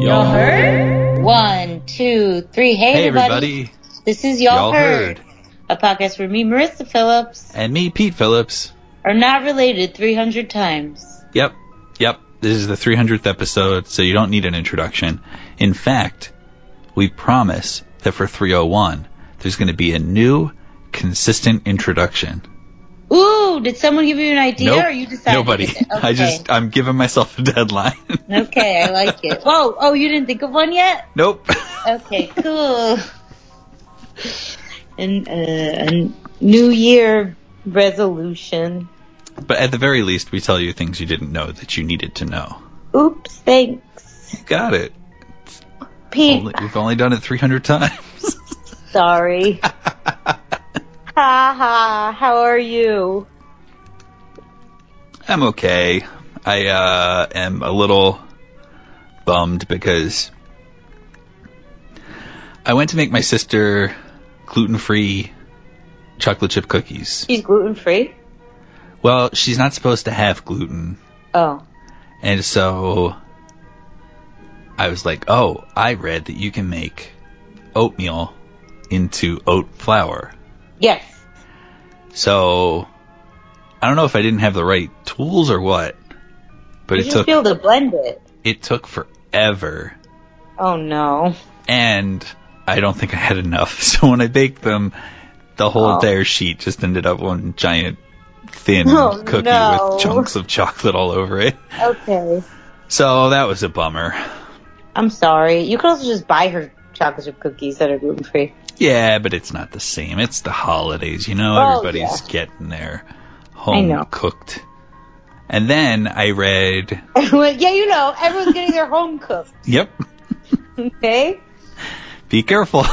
Y'all heard? One, two, three. Hey, Hey, everybody. everybody. This is Y'all, Y'all heard, heard. a podcast where me, Marissa Phillips, And me, Pete Phillips. are not related 300 times. Yep. Yep. This is the 300th episode, so you don't need an introduction. In fact, we promise that for 301, there's going to be a new, consistent introduction. Ooh, did someone give you an idea Nope. or you decided? Nobody. Okay. I just, I'm giving myself a deadline. okay, I like it. Whoa, oh, you didn't think of one yet? nope. Okay, cool. And uh, a New Year resolution. but at the very least, we tell you things you didn't know that you needed to know. Oops, thanks, Got it. Pete. Only, we've only done it 300 times. Sorry. ha ha. How are you? I'm okay. I uh, am a little bummed because I went to make my sister gluten-free chocolate chip cookies. She's gluten free. Well, she's not supposed to have gluten, Oh, and so I was like, "Oh, I read that you can make oatmeal into oat flour." Yes. So I don't know if I didn't have the right tools or what, but you it took able to blend it. it took forever. Oh no. and I don't think I had enough. So when I baked them, the whole Oh. entire sheet just ended up one giant thin Oh, cookie no. with chunks of chocolate all over it. Okay. So that was a bummer. I'm sorry. You could also just buy her chocolate chip cookies that are gluten free. Yeah, but it's not the same. It's the holidays, you know. Oh, Everybody's yeah. getting their home cooked. And then I read, yeah, you know, everyone's getting their home cooked. yep, Okay. be careful.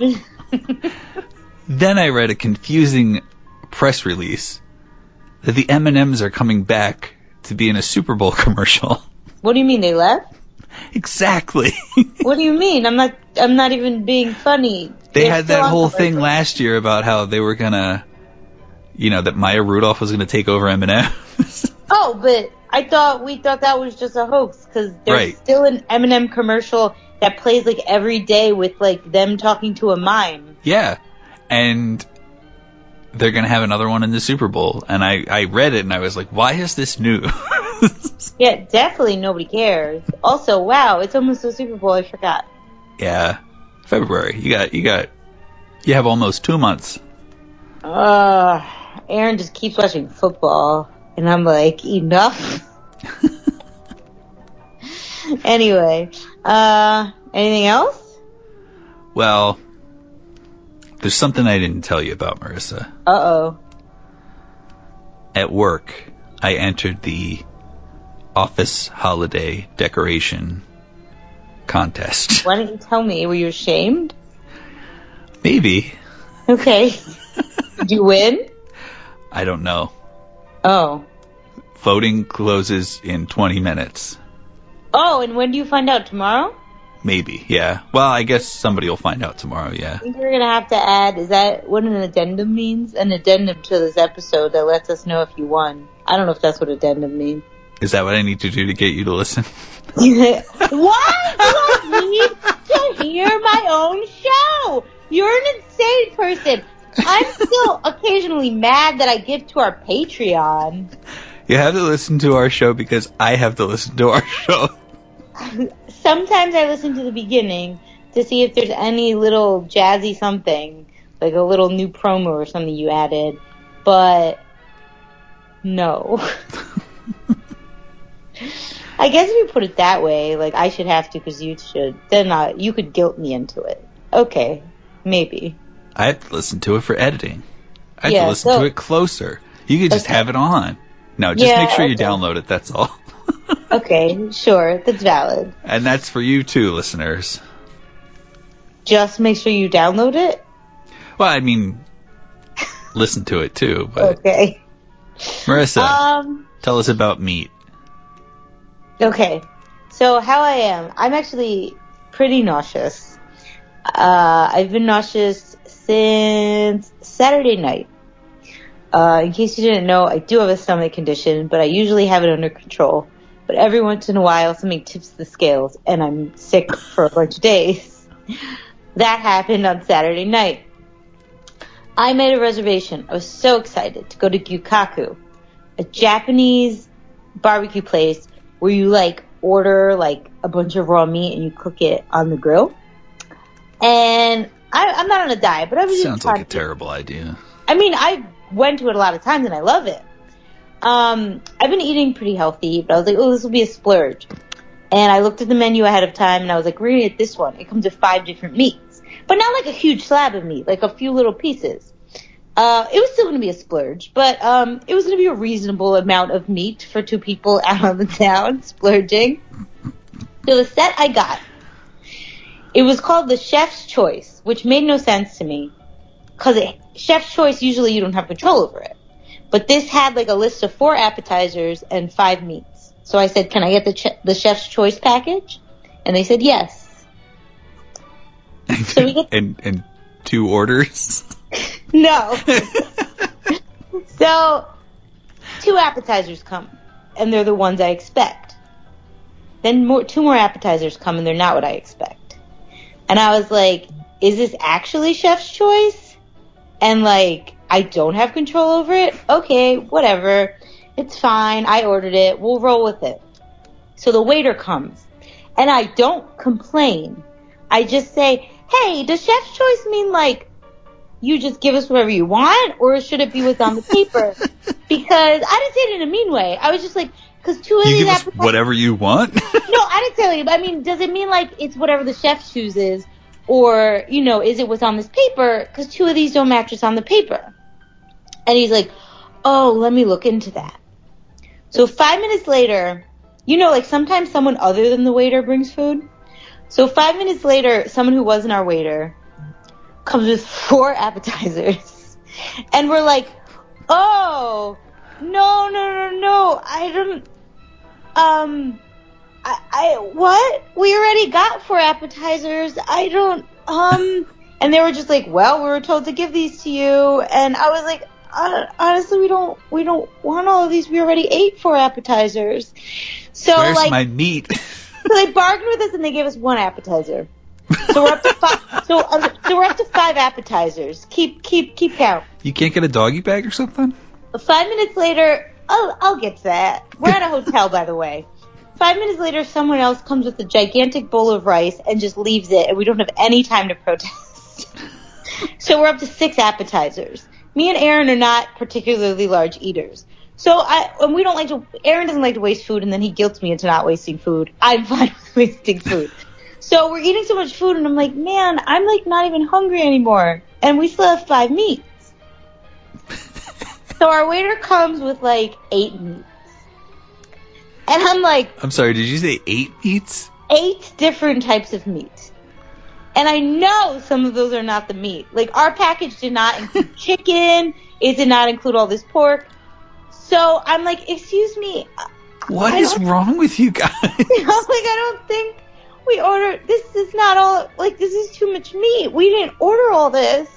then I read a confusing press release that the M&Ms are coming back to be in a Super Bowl commercial. What do you mean they left? exactly. What do you mean? I'm not. I'm not even being funny. They They're had that whole thing last year about how they were gonna, you know, that Maya Rudolph was gonna take over M&Ms. Oh, but I thought we thought that was just a hoax because there's Right. still an M&M commercial that plays like every day with like them talking to a mime. yeah, and they're gonna have another one in the Super Bowl. And I I read it and I was like, why is this new? Yeah, definitely nobody cares. Also, wow, it's almost the Super Bowl. I forgot. yeah, February. You got you got you have almost two months. Uh, Aaron just keeps watching football, and I'm like, enough. anyway, uh, anything else? Well, there's something I didn't tell you about, Marissa. Uh oh. At work, I entered the office holiday decoration contest. Why didn't you tell me? Were you ashamed? Maybe. Okay. Did you win? I don't know. Oh. Voting closes in 20 minutes. Oh, and when do you find out? Tomorrow? Maybe, yeah. Well, I guess somebody will find out tomorrow, yeah. I think we're gonna have to add. Is that what an addendum means? An addendum to this episode that lets us know if you won. I don't know if that's what addendum means. Is that what I need to do to get you to listen? Why do I need to hear my own show? You're an insane person. I'm still occasionally mad that I give to our Patreon. You have to listen to our show because I have to listen to our show. Sometimes I listen to the beginning to see if there's any little jazzy something, like a little new promo or something you added, but no. I guess if you put it that way, like I should have to because you should, then uh, you could guilt me into it. Okay, maybe. I have to listen to it for editing. I have Yeah, to listen so- to it closer. You could just Okay. have it on. No, just Yeah, make sure you download it, that's all. Okay, sure, that's valid. and that's for you too, listeners. Just make sure you download it. Well, I mean, listen to it too. But Okay. Marissa, Um. tell us about meat. Okay. So how I am, I'm actually pretty nauseous. Uh, I've been nauseous since Saturday night. Uh, in case you didn't know, I do have a stomach condition, but I usually have it under control. But every once in a while, something tips the scales, and I'm sick for a bunch of days. That happened on Saturday night. I made a reservation. I was so excited to go to Gyukaku, a Japanese barbecue place where you like order like a bunch of raw meat and you cook it on the grill. And I, I'm not on a diet, but I was Sounds like a terrible idea. I mean, I went to it a lot of times and I love it. Um, I've been eating pretty healthy, but I was like, oh, this will be a splurge. And I looked at the menu ahead of time and I was like, we're gonna get this one. It comes with five different meats, but not like a huge slab of meat, like a few little pieces. Uh, it was still gonna be a splurge, but, um, it was gonna be a reasonable amount of meat for two people out on the town splurging. So the set I got, it was called the Chef's Choice, which made no sense to me. Because chef's choice usually you don't have control over it. But this had like a list of four appetizers and five meats. So i said can i get the the chef's choice package? And they said yes. So we get- and and two orders. no so two appetizers come and they're the ones i expect then more two more appetizers come and they're not what i expect and i was like is this actually chef's choice and like I don't have control over it, okay, whatever. It's fine. I ordered it. We'll roll with it. So the waiter comes and I don't complain. I just say, hey, does chef's choice mean like you just give us whatever you want or should it be what's on the paper? because I didn't say it in a mean way. I was just like, cause two of You these give us appetizers- whatever you want. no, I didn't tell you. But I mean, does it mean like it's whatever the chef chooses, or you know, is it what's on this paper? Because two of these don't match what's on the paper. And he's like, "Oh, let me look into that." So five minutes later, you know, like sometimes someone other than the waiter brings food. So five minutes later, someone who wasn't our waiter comes with four appetizers, and we're like, "Oh, no, no, no, no! I don't." Um, I, I what? We already got four appetizers. I don't um and they were just like, "Well, we were told to give these to you." And I was like, uh, "Honestly, we don't we don't want all of these. We already ate four appetizers." So Where's like my meat? so they bargained with us and they gave us one appetizer. So we're up to five. So, uh, so we're up to five appetizers. Keep keep keep count. You can't get a doggy bag or something? Five minutes later, I'll, I'll get to that. We're at a hotel, by the way. Five minutes later, someone else comes with a gigantic bowl of rice and just leaves it, and we don't have any time to protest. so we're up to six appetizers. Me and Aaron are not particularly large eaters. So I, and we don't like to, Aaron doesn't like to waste food, and then he guilts me into not wasting food. I'm fine with wasting food. So we're eating so much food, and I'm like, man, I'm like not even hungry anymore. And we still have five meats. So our waiter comes with like eight meats. And I'm like, I'm sorry, did you say eight meats? eight different types of meat. And I know some of those are not the meat. Like our package did not include chicken. It did not include all this pork. So I'm like, excuse me. Uh, what I is wrong with you guys? I'm like, I don't think we ordered, this is not all, like this is too much meat. We didn't order all this.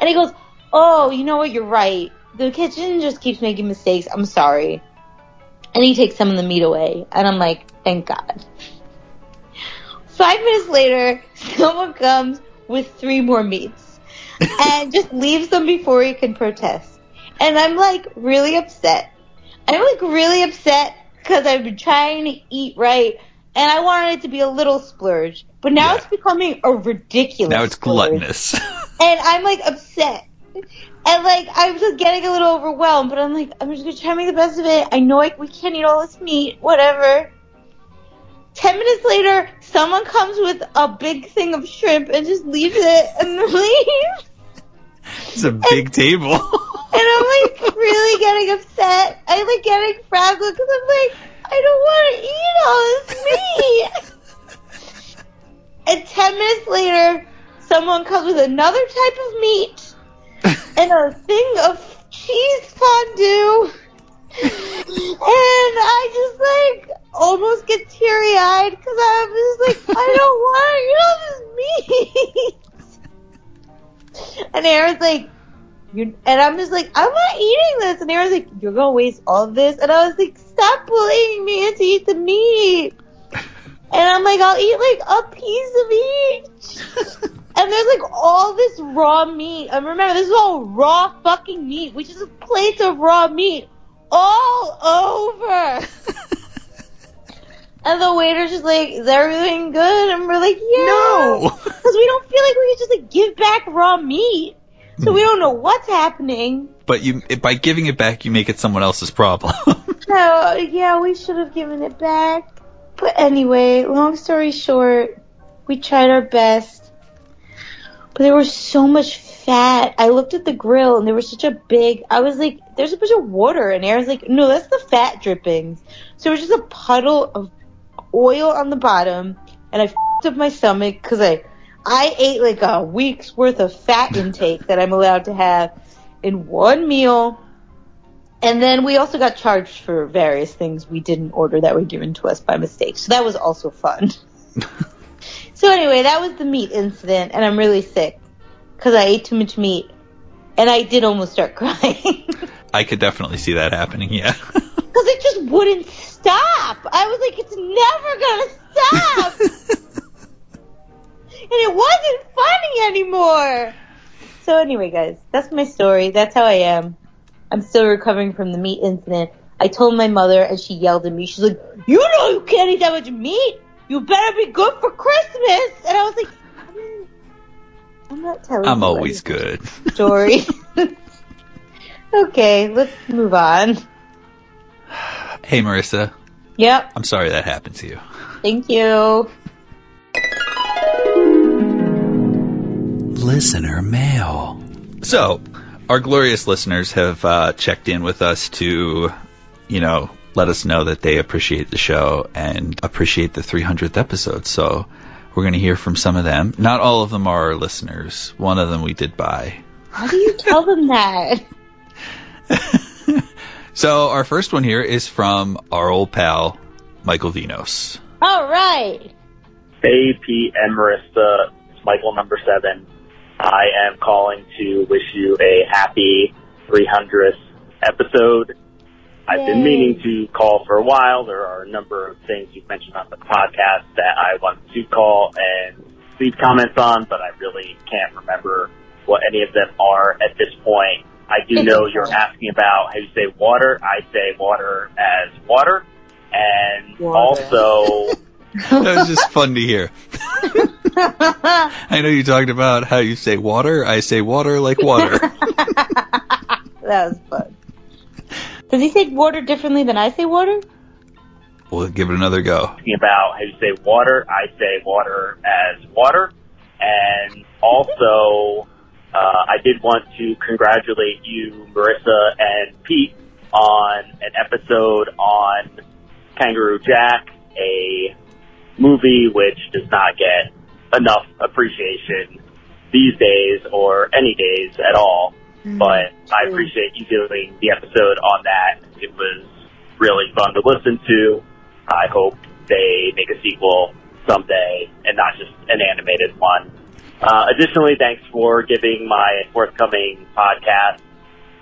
And he goes, oh, you know what, you're right. The kitchen just keeps making mistakes. I'm sorry. And he takes some of the meat away. And I'm like, thank God. Five minutes later, someone comes with three more meats and just leaves them before he can protest. And I'm like really upset. I'm like really upset because I've been trying to eat right and I wanted it to be a little splurge. But now Yeah. it's becoming a ridiculous now it's splurge. gluttonous. And I'm like upset. And like I'm just getting a little overwhelmed, but I'm like I'm just gonna try to make the best of it. I know I, we can't eat all this meat, whatever. Ten minutes later, someone comes with a big thing of shrimp and just leaves it and leaves. it's a big table. And I'm like really getting upset. I'm like getting frazzled because I'm like, I don't want to eat all this meat. and ten minutes later, someone comes with another type of meat and a thing of cheese fondue. and I just like almost get teary eyed because I'm just like, I don't want to eat all this meat. and Aaron's like, You're, and I'm just like, I'm not eating this. And Aaron's like, you're gonna waste all of this. And I was like, stop bullying me to eat the meat. And I'm like, I'll eat like a piece of each. and there's like all this raw meat. And remember, this is all raw fucking meat, which is plates of raw meat all over. and the waiter's just like, is everything good? And we're like, yeah. No. Because we don't feel like we can just like give back raw meat. So we hmm. don't know what's happening. But you, by giving it back, you make it someone else's problem. So yeah, we should have given it back. But anyway, long story short, we tried our best. But there was so much fat. I looked at the grill and there was such a big, I was like, there's a bunch of water in there. I was like, no, that's the fat drippings. So it was just a puddle of oil on the bottom and I f***ed up my stomach because I, I ate like a week's worth of fat intake that I'm allowed to have in one meal. And then we also got charged for various things we didn't order that were given to us by mistake. So that was also fun. so anyway, that was the meat incident, and I'm really sick because I ate too much meat, and I did almost start crying I could definitely see that happening. Yeah. because it just wouldn't stop. I was like, it's never gonna stop, and it wasn't funny anymore. So anyway, guys, that's my story. That's how I am. I'm still recovering from the meat incident. I told my mother and she yelled at me. She's like, you know you can't eat that much meat. You better be good for Christmas. And I was like, I'm, I'm not telling I'm you always good. Story. okay, let's move on. Hey, Marissa. Yep. I'm sorry that happened to you. Thank you. Listener mail. So, our glorious listeners have uh, checked in with us to, you know, let us know that they appreciate the show and appreciate the 300th episode. So, we're going to hear from some of them. Not all of them are our listeners. One of them we did buy. How do you tell them that? So, our first one here is from our old pal, Michael Vinos. All right. Hey, Pete and Marissa. It's Michael number seven. I am calling to wish you a happy 300th episode. I've been meaning to call for a while. There are a number of things you've mentioned on the podcast that I want to call and leave comments on, but I really can't remember what any of them are at this point. I do know you're asking about how you say water. I say water as water. And Water. also, That was just fun to hear. I know you talked about how you say water. I say water like water. that was fun. Does he say water differently than I say water? we'll give it another go. asking about how you say water. I say water as water. And also, uh, I did want to congratulate you, Marissa and Pete, on an episode on Kangaroo Jack, a movie which does not get enough appreciation these days or any days at all. But I appreciate you doing the episode on that. It was really fun to listen to. I hope they make a sequel someday and not just an animated one. Uh, additionally, thanks for giving my forthcoming podcast.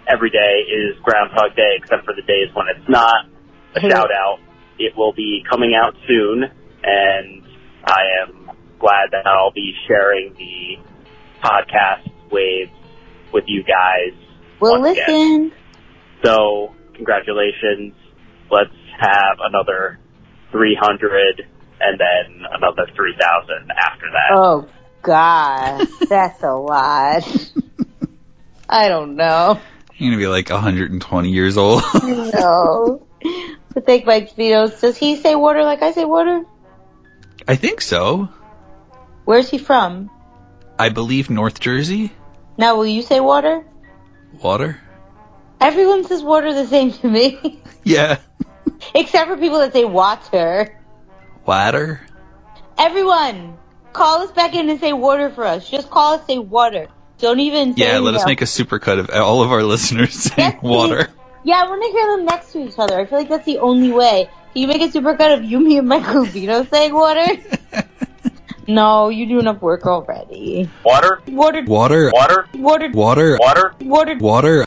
Every day is Groundhog Day, except for the days when it's not. A Hey. shout out. It will be coming out soon, and I am glad that I'll be sharing the podcast waves with you guys. Well, once again. listen. So, congratulations. Let's have another 300 and then another 3,000 after that. Oh God, that's a lot. I don't know. You're gonna be like 120 years old. No. But thank Mike Vinos. Does he say water like I say water? I think so. Where's he from? I believe North Jersey. Now, will you say water? Water. Everyone says water the same to me, Yeah. except for people that say water. Water. Everyone, call us back in and say water for us. Just call us, say water. Don't even say Yeah. Let us anything make a supercut of all of our listeners saying Yes, water. Yeah, I want to hear them next to each other. I feel like that's the only way. Can you make a supercut of you, me, and Michael Vito saying water? No, you do enough work already. Water, Water, Water, water, water, water, water. water. water.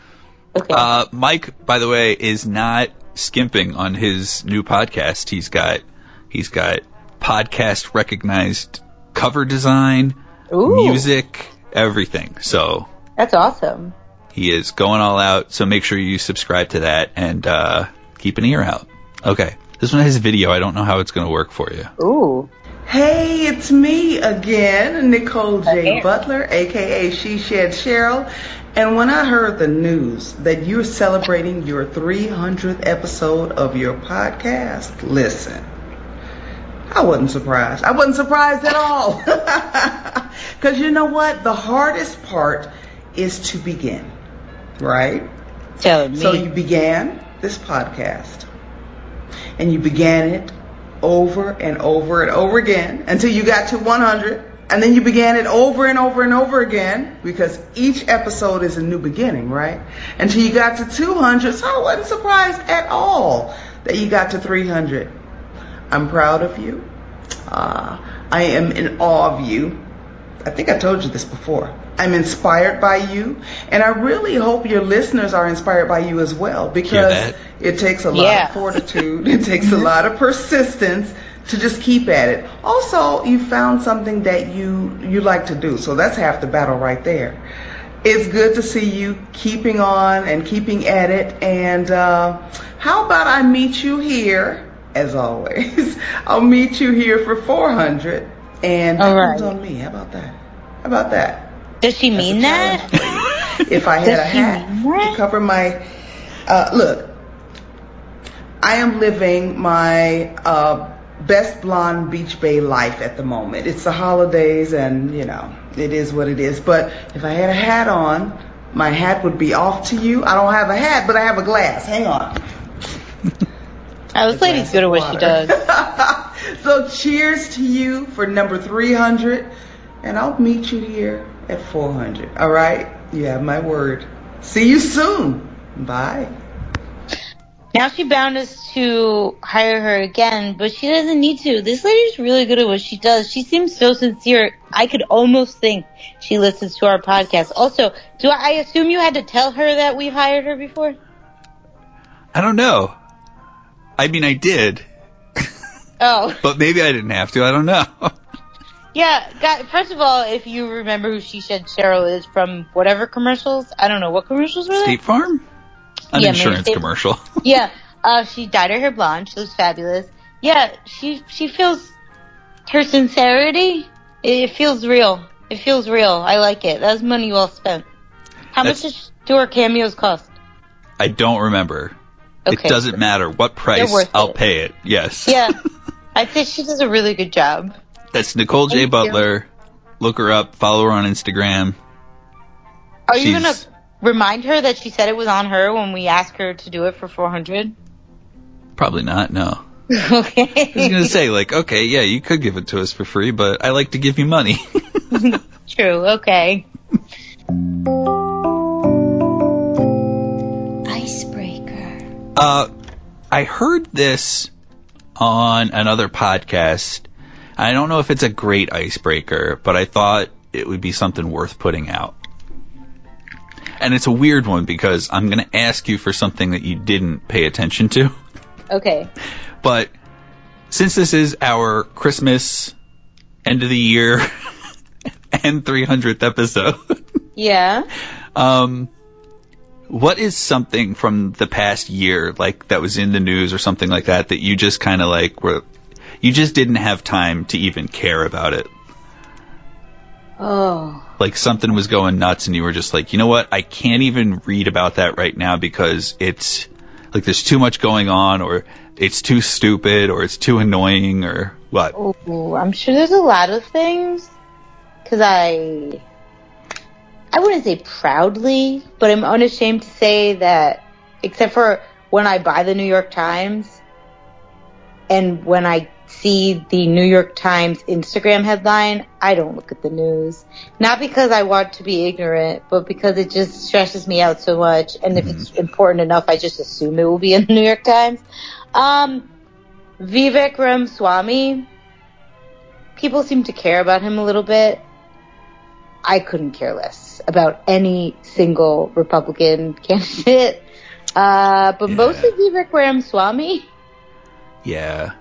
Okay. Uh, Mike, by the way, is not skimping on his new podcast. He's got he's got podcast recognized cover design, Ooh, music, everything. So that's awesome. he is going all out. So make sure you subscribe to that and uh, keep an ear out. Okay, this one has a video. I don't know how it's going to work for you. Ooh. Hey, it's me again, Nicole J. Hey. Butler, aka She Shed Cheryl. And when I heard the news that you're celebrating your 300th episode of your podcast, listen, I wasn't surprised. I wasn't surprised at all. Because you know what? The hardest part is to begin, right? Telling me. So you began this podcast and you began it over and over and over again until you got to 100 and then you began it over and over and over again because each episode is a new beginning, right? Until you got to 200. So I wasn't surprised at all that you got to 300. I'm proud of you. Uh, I am in awe of you. I think I told you this before. I'm inspired by you, and I really hope your listeners are inspired by you as well because? It takes a lot Yeah. of fortitude, it takes a lot of persistence to just keep at it. Also, you found something that you you like to do, so that's half the battle right there. It's good to see you keeping on and keeping at it. And uh, how about I meet you here, as always? I'll meet you here for 400, and All that on me. How about that? How about that? Does she That's mean that? challenge for you. If I had Does a hat to cover my, uh, look, I am living my uh, best blonde beach bay life at the moment. It's the holidays, and you know it is what it is. But if I had a hat on, my hat would be off to you. I don't have a hat, but I have a glass. Hang on. Oh, this lady's good at what she does. so cheers to you for number 300 and I'll meet you here at 400. All right? You have my word. See you soon. Bye. Now she bound us to hire her again, but she doesn't need to. This lady's really good at what she does. She seems so sincere. I could almost think she listens to our podcast. Also, do I, assume you had to tell her that we've hired her before? I don't know. I mean, I did, Oh, but maybe I didn't have to. I don't know. yeah. God, first of all, if you remember who she said Cheryl is from whatever commercials, I don't know what commercials were. State Farm? An Yeah, insurance commercial. yeah, uh, she dyed her hair blonde. She looks fabulous. Yeah, she she feels her sincerity. It feels real. It feels real. I like it. That was money well spent. How much That's- does, do her cameos cost? I don't remember. Okay. It doesn't matter what price. I'll it. pay it. Yes. Yeah, I think she does a really good job. That's Nicole J. Thank you. Butler. Look her up. Follow her on Instagram. Are you gonna remind her that she said it was on her when we asked her to do it for four hundred? Probably not. No. okay. I was gonna say like, okay, yeah, you could give it to us for free, but I like to give you money. True. Okay. Icebreaker. Uh, I heard this on another podcast. I don't know if it's a great icebreaker, but I thought it would be something worth putting out. And it's a weird one because I'm going to ask you for something that you didn't pay attention to. Okay. But since this is our Christmas, end of the year, and 300th episode, Yeah. um, what is something from the past year, like that was in the news or something like that, that you just kind of like were, you just didn't have time to even care about it? Oh. Like something was going nuts and you were just like, you know what? I can't even read about that right now because it's like there's too much going on or it's too stupid or it's too annoying or what? Oh, I'm sure there's a lot of things. Cause I, I wouldn't say proudly, but I'm unashamed to say that, except for when I buy the New York Times, and when I see the New York Times Instagram headline, I don't look at the news. Not because I want to be ignorant, but because it just stresses me out so much. And if it's important enough, I just assume it will be in the New York Times. Um, Vivek Ramaswamy people seem to care about him a little bit. I couldn't care less about any single Republican candidate. Uh, but Yeah. mostly Vivek Ramaswamy. Yeah.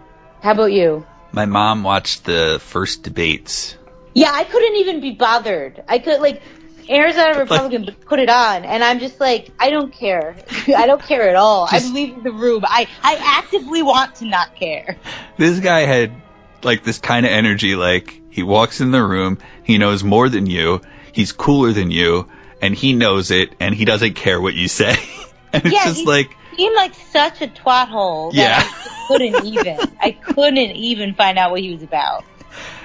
How about you? My mom watched the first debates. Yeah, I couldn't even be bothered. I could like Arizona Republican, but put it on, and I'm just like, I don't care. I don't care at all. Just- I'm leaving the room. I I actively want to not care. This guy had like this kind of energy like he walks in the room, he knows more than you, he's cooler than you, and he knows it and he doesn't care what you say. and it's Yeah, just like seemed like such a twat hole that Yeah. I couldn't even. I couldn't even find out what he was about.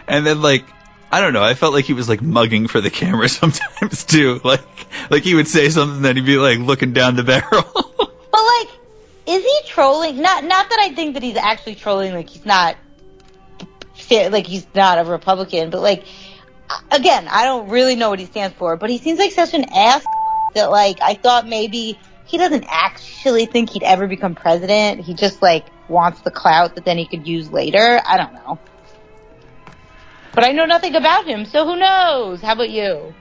and then like I don't know, I felt like he was like mugging for the camera sometimes too. Like like he would say something then he'd be like looking down the barrel. But like, is he trolling? Not not that I think that he's actually trolling. Like he's not, like he's not a Republican. But like, again, I don't really know what he stands for. But he seems like such an ass that like I thought maybe he doesn't actually think he'd ever become president. He just like wants the clout that then he could use later. I don't know. But I know nothing about him, so who knows? How about you?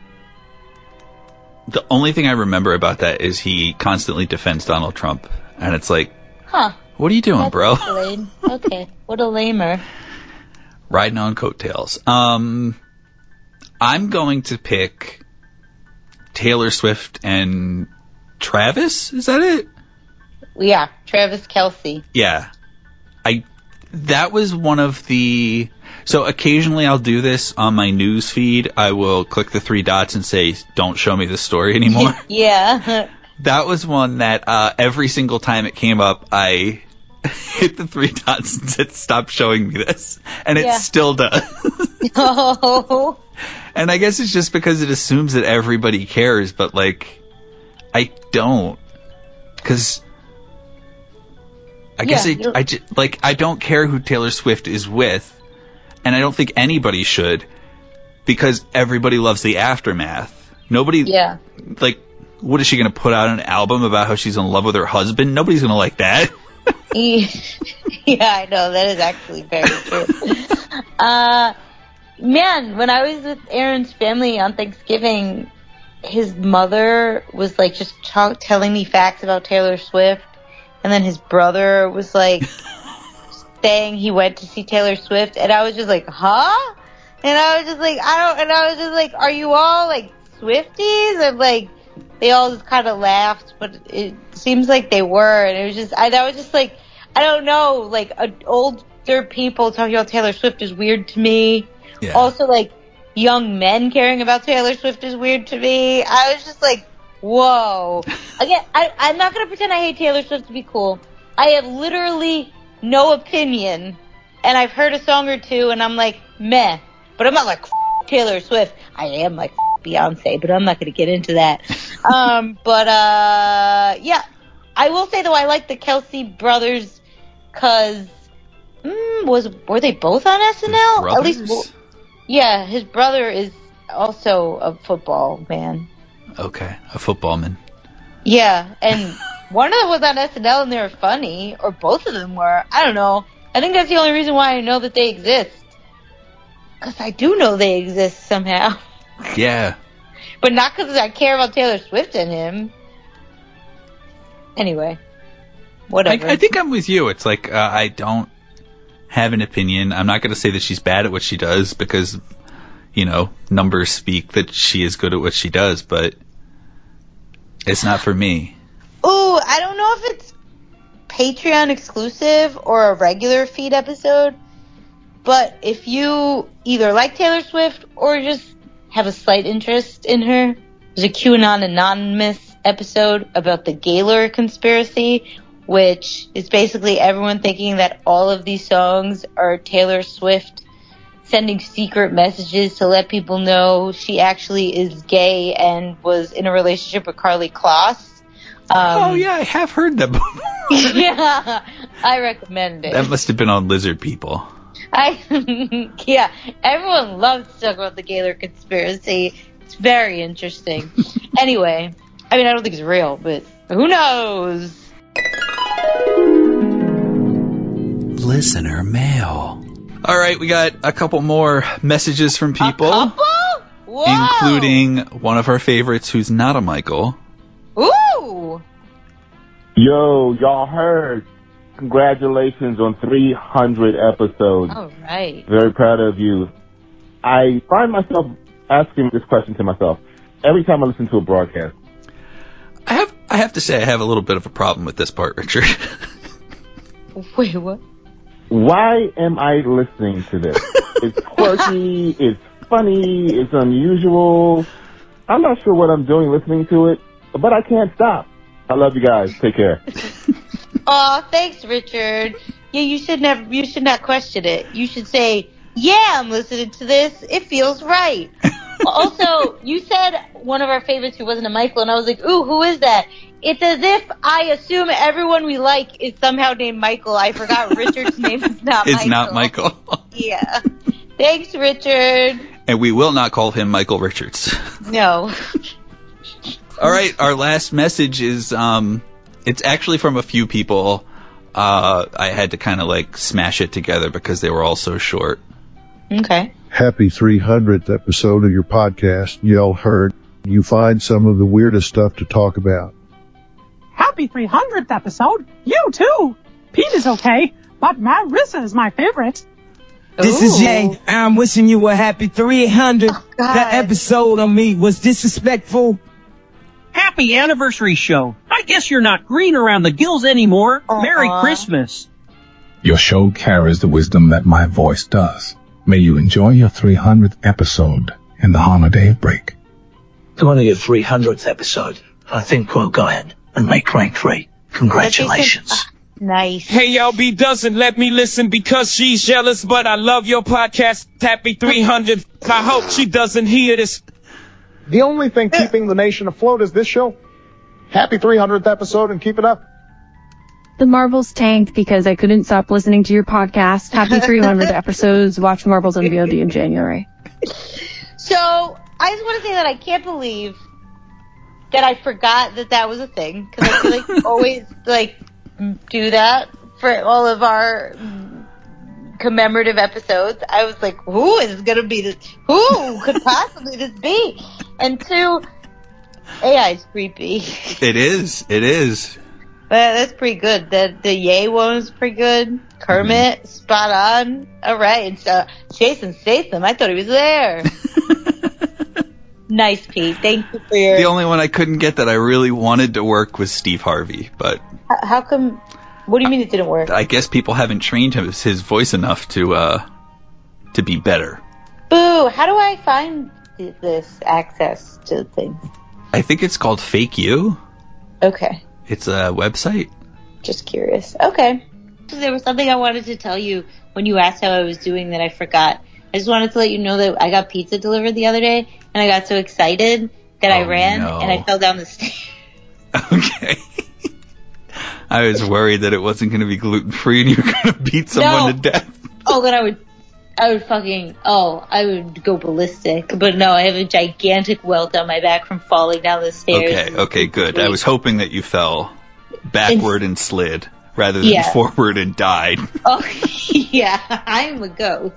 the only thing I remember about that is he constantly defends Donald Trump. And it's like, Huh. what are you doing, bro? Lame. Okay. What a lamer. riding on coattails. Um, I'm going to pick Taylor Swift and Travis. Is that it? Yeah, Travis Kelce. Yeah. I that was one of the so occasionally I'll do this on my news feed. I will click the three dots and say don't show me this story anymore. yeah. that was one that uh, every single time it came up I hit the three dots and said stop showing me this and it Yeah. still does. oh. And I guess it's just because it assumes that everybody cares, but like, I don't. Because I guess Yeah, I, you're- I ju- like I don't care who Taylor Swift is with, and I don't think anybody should, because everybody loves the aftermath. Nobody Yeah. like. What is she going to put out an album about how she's in love with her husband? Nobody's going to like that. yeah, I know that is actually very true. uh, man, when I was with Aaron's family on Thanksgiving, his mother was like just t- telling me facts about Taylor Swift, and then his brother was like saying he went to see Taylor Swift, and I was just like, huh? And I was just like, I don't, and I was just like, are you all like Swifties? And like, they all just kind of laughed, but it seems like they were, and it was just, I, that was just like, I don't know, like, uh, older people talking about Taylor Swift is weird to me. Yeah. Also, like, young men caring about Taylor Swift is weird to me. I was just like, whoa. Again, I, I'm not gonna pretend I hate Taylor Swift to be cool. I have literally no opinion, and I've heard a song or two, and I'm like, meh. But I'm not like F- Taylor Swift. I am like F- Beyonce, but I'm not gonna get into that. um, but uh, yeah, I will say though, I like the Kelce brothers, cause mm, was were they both on SNL? At least. Yeah, his brother is also a football man. okay, a football man. Yeah, and one of them was on SNL and they were funny, or both of them were. I don't know. I think that's the only reason why I know that they exist. Because I do know they exist somehow. Yeah. But not because I care about Taylor Swift and him. Anyway. I, Whatever. I think I'm with you. It's like uh, I don't have an opinion. I'm not going to say that she's bad at what she does because, you know, numbers speak that she is good at what she does, but it's not for me. Ooh, I don't know if it's Patreon exclusive or a regular feed episode, but if you either like Taylor Swift or just have a slight interest in her, there's a QAnon Anonymous episode about the Gaylor conspiracy, which is basically everyone thinking that all of these songs are Taylor Swift sending secret messages to let people know she actually is gay and was in a relationship with Karlie Kloss. Um, oh yeah, I have heard that. before. yeah, I recommend it. that must have been on Lizard People. I yeah, everyone loves to talk about the Gaylor conspiracy. It's very interesting. anyway, I mean, I don't think it's real, but who knows? Listener mail. All right, we got a couple more messages from people, A couple? Whoa. including one of our favorites who's not a Michael. Ooh. Yo, y'all heard. Congratulations on 300 episodes. All right. Very proud of you. I find myself asking this question to myself every time I listen to a broadcast. I have I have to say I have a little bit of a problem with this part, Richard. Wait, what? Why am I listening to this? it's quirky, it's funny, it's unusual. I'm not sure what I'm doing listening to it, but I can't stop. I love you guys. Take care. Oh, thanks, Richard. Yeah, you should never. You should not question it. You should say, "Yeah, I'm listening to this. It feels right." also, you said one of our favorites who wasn't a Michael, and I was like, "Ooh, who is that?" It's as if I assume everyone we like is somehow named Michael. I forgot Richard's name is not. it's Michael. not Michael. Yeah. Thanks, Richard. and we will not call him Michael Richards. No. All right, our last message is um it's actually from a few people. Uh I had to kind of like smash it together because they were all so short. Okay. Happy 300th episode of your podcast, Y'all Heard. You find some of the weirdest stuff to talk about. Happy 300th episode. You too. Pete is okay, but Marissa is my favorite. This is Ooh. Jay. I'm wishing you a happy 300. Oh, that episode on me was disrespectful. Happy anniversary show. I guess you're not green around the gills anymore. Merry Christmas. Your show carries the wisdom that my voice does. May you enjoy your 300th episode in the holiday break. It's only your 300th episode. I think we'll go ahead and make rank three. Congratulations. Nice. Hey, yo, B doesn't let me listen because she's jealous, but I love your podcast. Happy 300. I hope she doesn't hear this. The only thing keeping the nation afloat is this show. Happy 300th episode and keep it up. The Marvels tanked because I couldn't stop listening to your podcast. Happy 300 episodes. Watch Marvels on VOD in January. So I just want to say that I can't believe that I forgot that that was a thing because I feel like always like do that for all of our mm, commemorative episodes. I was like, who is gonna be this? Who could possibly this be? And two, AI is creepy. It is. It is. But that's pretty good. The the Yay one was pretty good. Kermit, spot on. All right, and so Jason Statham. I thought he was there. nice, Pete. Thank you for your. The only one I couldn't get that I really wanted to work was Steve Harvey, but How, how come? What do you mean it didn't work? I guess people haven't trained his, his voice enough to uh to be better. Boo! How do I find this access to things? I think it's called FakeYou. Okay, It's a website. just curious. Okay. There was something I wanted to tell you when you asked how I was doing that I forgot. I just wanted to let you know that I got pizza delivered the other day, and I got so excited that I Oh, ran no. and I fell down the stairs. Okay. I was worried that it wasn't going to be gluten free and you were going to beat someone No. to death. Oh, then I would, I would fucking, oh, I would go ballistic. But no, I have a gigantic welt on my back from falling down the stairs. Okay, okay, good. I was hoping that you fell backward and slid rather than Yeah. forward and died. Oh, yeah, I'm a ghost.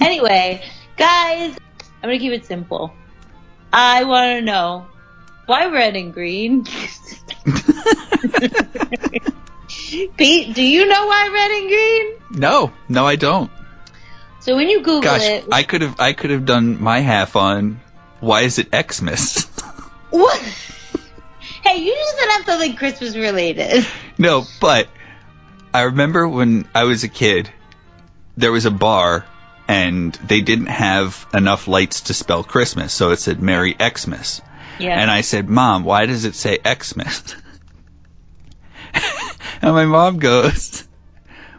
anyway, guys, I'm gonna keep it simple. I want to know why red and green. Pete, do you know why red and green? No, no, I don't. So when you Google Gosh, it, I could have, I could have done my half on why is it Xmas? what? Hey, you just said something Christmas related. no, but I remember when I was a kid, there was a bar and they didn't have enough lights to spell Christmas, so it said Merry Xmas. Yeah. And I said, Mom, why does it say Xmas? and my mom goes,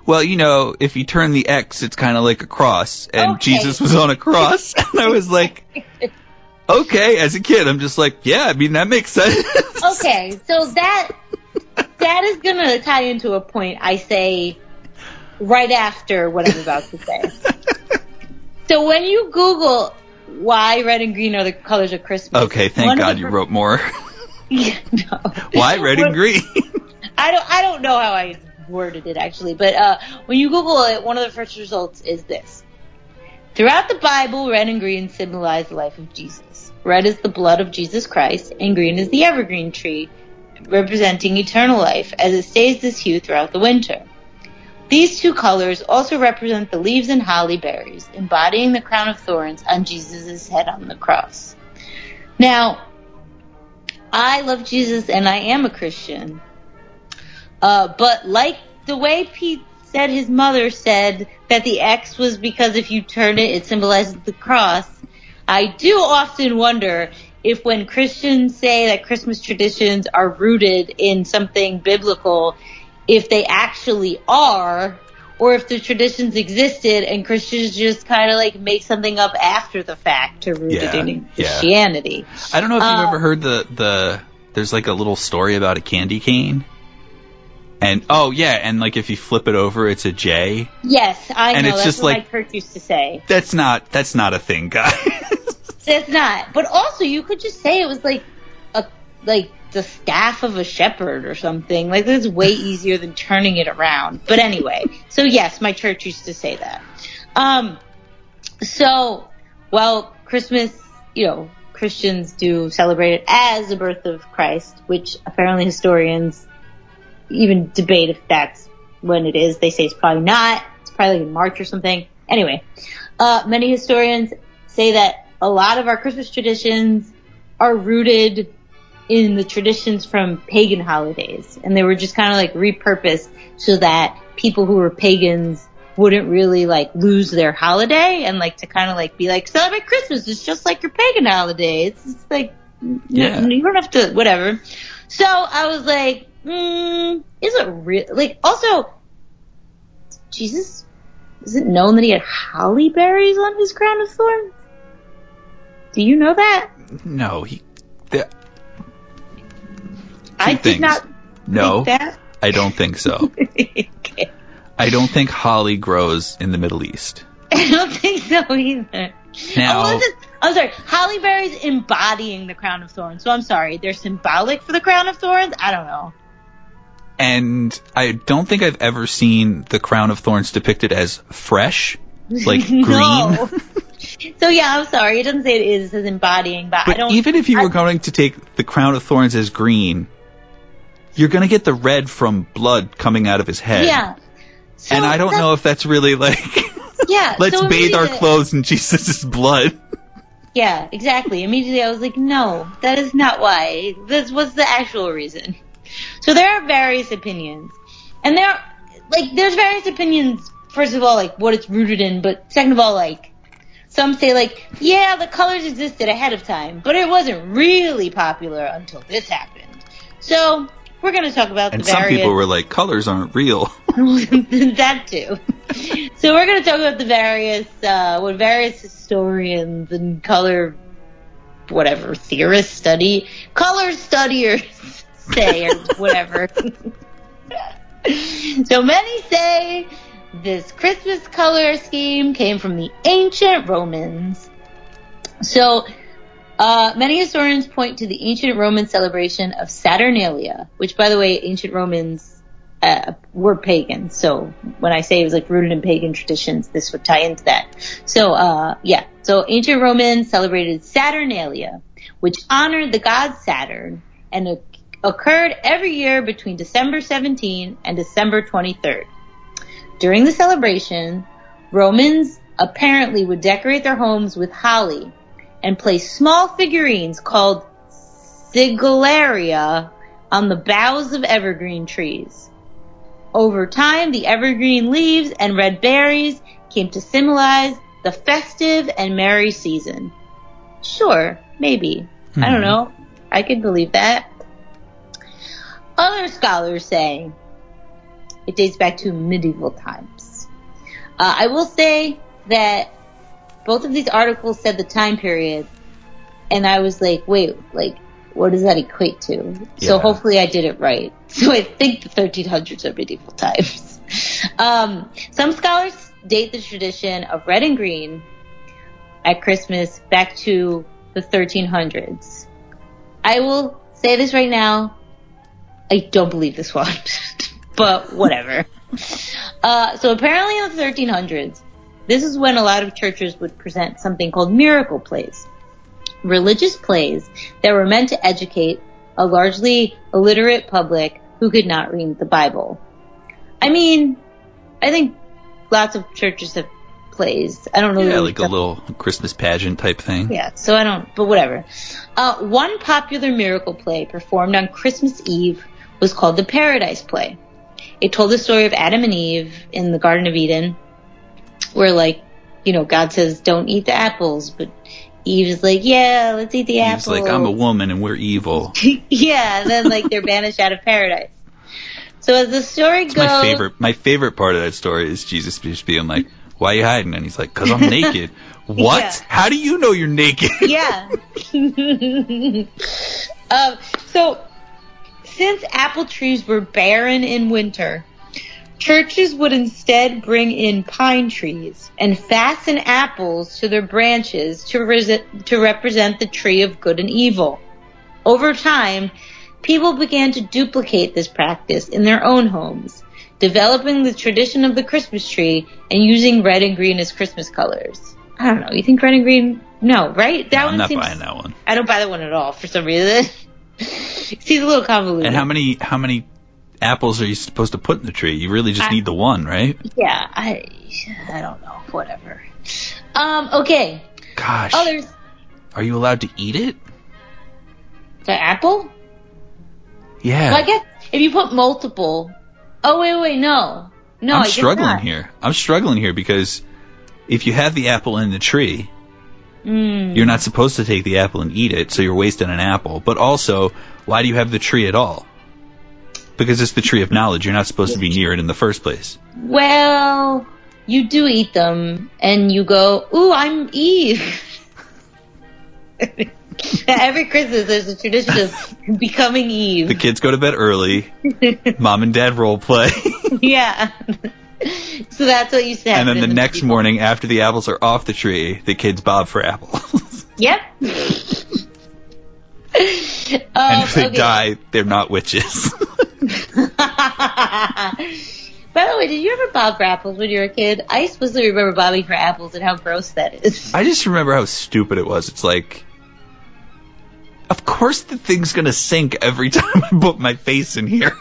Well, you know, if you turn the X, it's kind of like a cross. And Okay. Jesus was on a cross. and I was like, Okay, as a kid, I'm just like, Yeah, I mean, that makes sense. okay, so that that is gonna tie into a point I say right after what I'm about to say. so when you Google why red and green are the colors of Christmas, okay, thank God you wrote more. Yeah, no. Why red and green? I don't I don't know how I worded it actually, but uh, when you Google it, one of the first results is this. Throughout the Bible, red and green symbolize the life of Jesus. Red is the blood of Jesus Christ, and green is the evergreen tree, representing eternal life, as it stays this hue throughout the winter. These two colors also represent the leaves and holly berries, embodying the crown of thorns on Jesus' head on the cross. Now, I love Jesus and I am a Christian. Uh, but like the way Pete said his mother said that the X was because if you turn it, it symbolizes the cross. I do often wonder if when Christians say that Christmas traditions are rooted in something biblical, if they actually are, or if the traditions existed and Christians just kind of like make something up after the fact to root Yeah, it in yeah. Christianity. I don't know if you've Uh, ever heard the the there's like a little story about a candy cane. And oh yeah, and like if you flip it over it's a J. Yes, I And know. it's That's just what like- my church used to say. That's not that's not a thing, guys. that's not. But also, you could just say it was like like the staff of a shepherd or something. Like that's way easier than turning it around. But anyway, so yes, my church used to say that. Um, so well, Christmas, you know, Christians do celebrate it as the birth of Christ, which apparently historians even debate if that's when it is. They say it's probably not. It's probably like in March or something. Anyway, uh, many historians say that a lot of our Christmas traditions are rooted in the traditions from pagan holidays, and they were just kind of like repurposed so that people who were pagans wouldn't really like lose their holiday and like to kind of like be like celebrate Christmas. It's just like your pagan holiday. It's like Yeah. you don't have to whatever. So I was like, mm, is it real? Like also, Jesus is it known that he had holly berries on his crown of thorns? Do you know that? no, he the, I things. did not no. I don't think so. I don't think holly grows in the Middle East. I don't think so either. Now- oh, I'm oh, sorry. Holly berries embodying the crown of thorns. So I'm sorry. They're symbolic for the crown of thorns. I don't know. And I don't think I've ever seen the crown of thorns depicted as fresh, like green. So yeah, I'm sorry. It doesn't say it is. It says embodying, but, I But don't. even if you were going to take the crown of thorns as green, you're going to get the red from blood coming out of his head. yeah, and I don't know if that's really like yeah. let's so bathe our clothes in Jesus' blood. Yeah, exactly. Immediately I was like, no, that is not why. This was the actual reason. So there are various opinions. And there are, like, there's various opinions, first of all, like, what it's rooted in, but second of all, like, some say, like, yeah, the colors existed ahead of time, but it wasn't really popular until this happened. So, we're gonna talk about And the some various... people were like, colors aren't real. that too. so we're going to talk about the various, uh, what various historians and color, whatever, theorists study, color studiers say, or whatever. so many say this Christmas color scheme came from the ancient Romans. So, uh, many historians point to the ancient Roman celebration of Saturnalia, which, by the way, ancient Romans uh, were pagan. So when I say it was like rooted in pagan traditions, this would tie into that. So, uh, yeah. So ancient Romans celebrated Saturnalia, which honored the god Saturn and occurred every year between December 17 and December 23rd. During the celebration, Romans apparently would decorate their homes with holly and place small figurines called sigillaria on the boughs of evergreen trees. Over time, the evergreen leaves and red berries came to symbolize the festive and merry season. Sure, maybe. I don't Mhm. know. I could believe that. Other scholars say it dates back to medieval times. Uh, I will say that both of these articles said the time period, and I was like, wait, like, what does that equate to? So hopefully I did it right. So I think the 1300s are medieval times. Um, some scholars date the tradition of red and green at Christmas back to the 1300s. I will say this right now. I don't believe this one. but whatever. Uh, so apparently in the 1300s, this is when a lot of churches would present something called miracle plays. Religious plays that were meant to educate a largely illiterate public who could not read the Bible. I mean, I think lots of churches have plays. I don't know. Yeah, like a little Christmas pageant type thing. yeah, so I don't, but whatever. Uh, one popular miracle play performed on Christmas Eve was called the Paradise Play. It told the story of Adam and Eve in the Garden of Eden, where like, you know, God says, don't eat the apples, but Eve is like, yeah, let's eat the apples. like, I'm a woman and we're evil. yeah, and then like they're banished out of paradise. So as the story It's goes, my favorite. My favorite part of that story is Jesus just being like, "Why are you hiding?" And he's like, "Cause I'm naked." what? Yeah. How do you know you're naked? yeah. um, so, since apple trees were barren in winter, churches would instead bring in pine trees and fasten apples to their branches to, to represent the tree of good and evil. Over time, people began to duplicate this practice in their own homes, developing the tradition of the Christmas tree and using red and green as Christmas colors. I don't know. You think red and green? No, right? That I'm one not seems. buying that one. I don't buy that one at all for some reason. it Seems a little convoluted. And how many how many apples are you supposed to put in the tree? You really just I- need the one, right? Yeah, I I don't know. Whatever. Um. Okay. Gosh, Others. are you allowed to eat it? The apple. Yeah. Well, I guess if you put multiple. Oh wait, wait, no, no. I'm I struggling here. I'm struggling here because if you have the apple in the tree, Mm. you're not supposed to take the apple and eat it, so you're wasting an apple. But also, why do you have the tree at all? Because it's the tree of knowledge. You're not supposed to be near it in the first place. Well, you do eat them, and you go, "Ooh, I'm Eve." Every Christmas, there's a tradition of becoming Eve. The kids go to bed early. Mom and dad role play. yeah. so that's what you to and then the in next morning, after the apples are off the tree, the kids bob for apples. Yep. and Um, if they okay. die, they're not witches. By the way, did you ever bob for apples when you were a kid? I supposedly remember bobbing for apples and how gross that is. I just remember how stupid it was. It's like, of course the thing's gonna sink every time I put my face in here.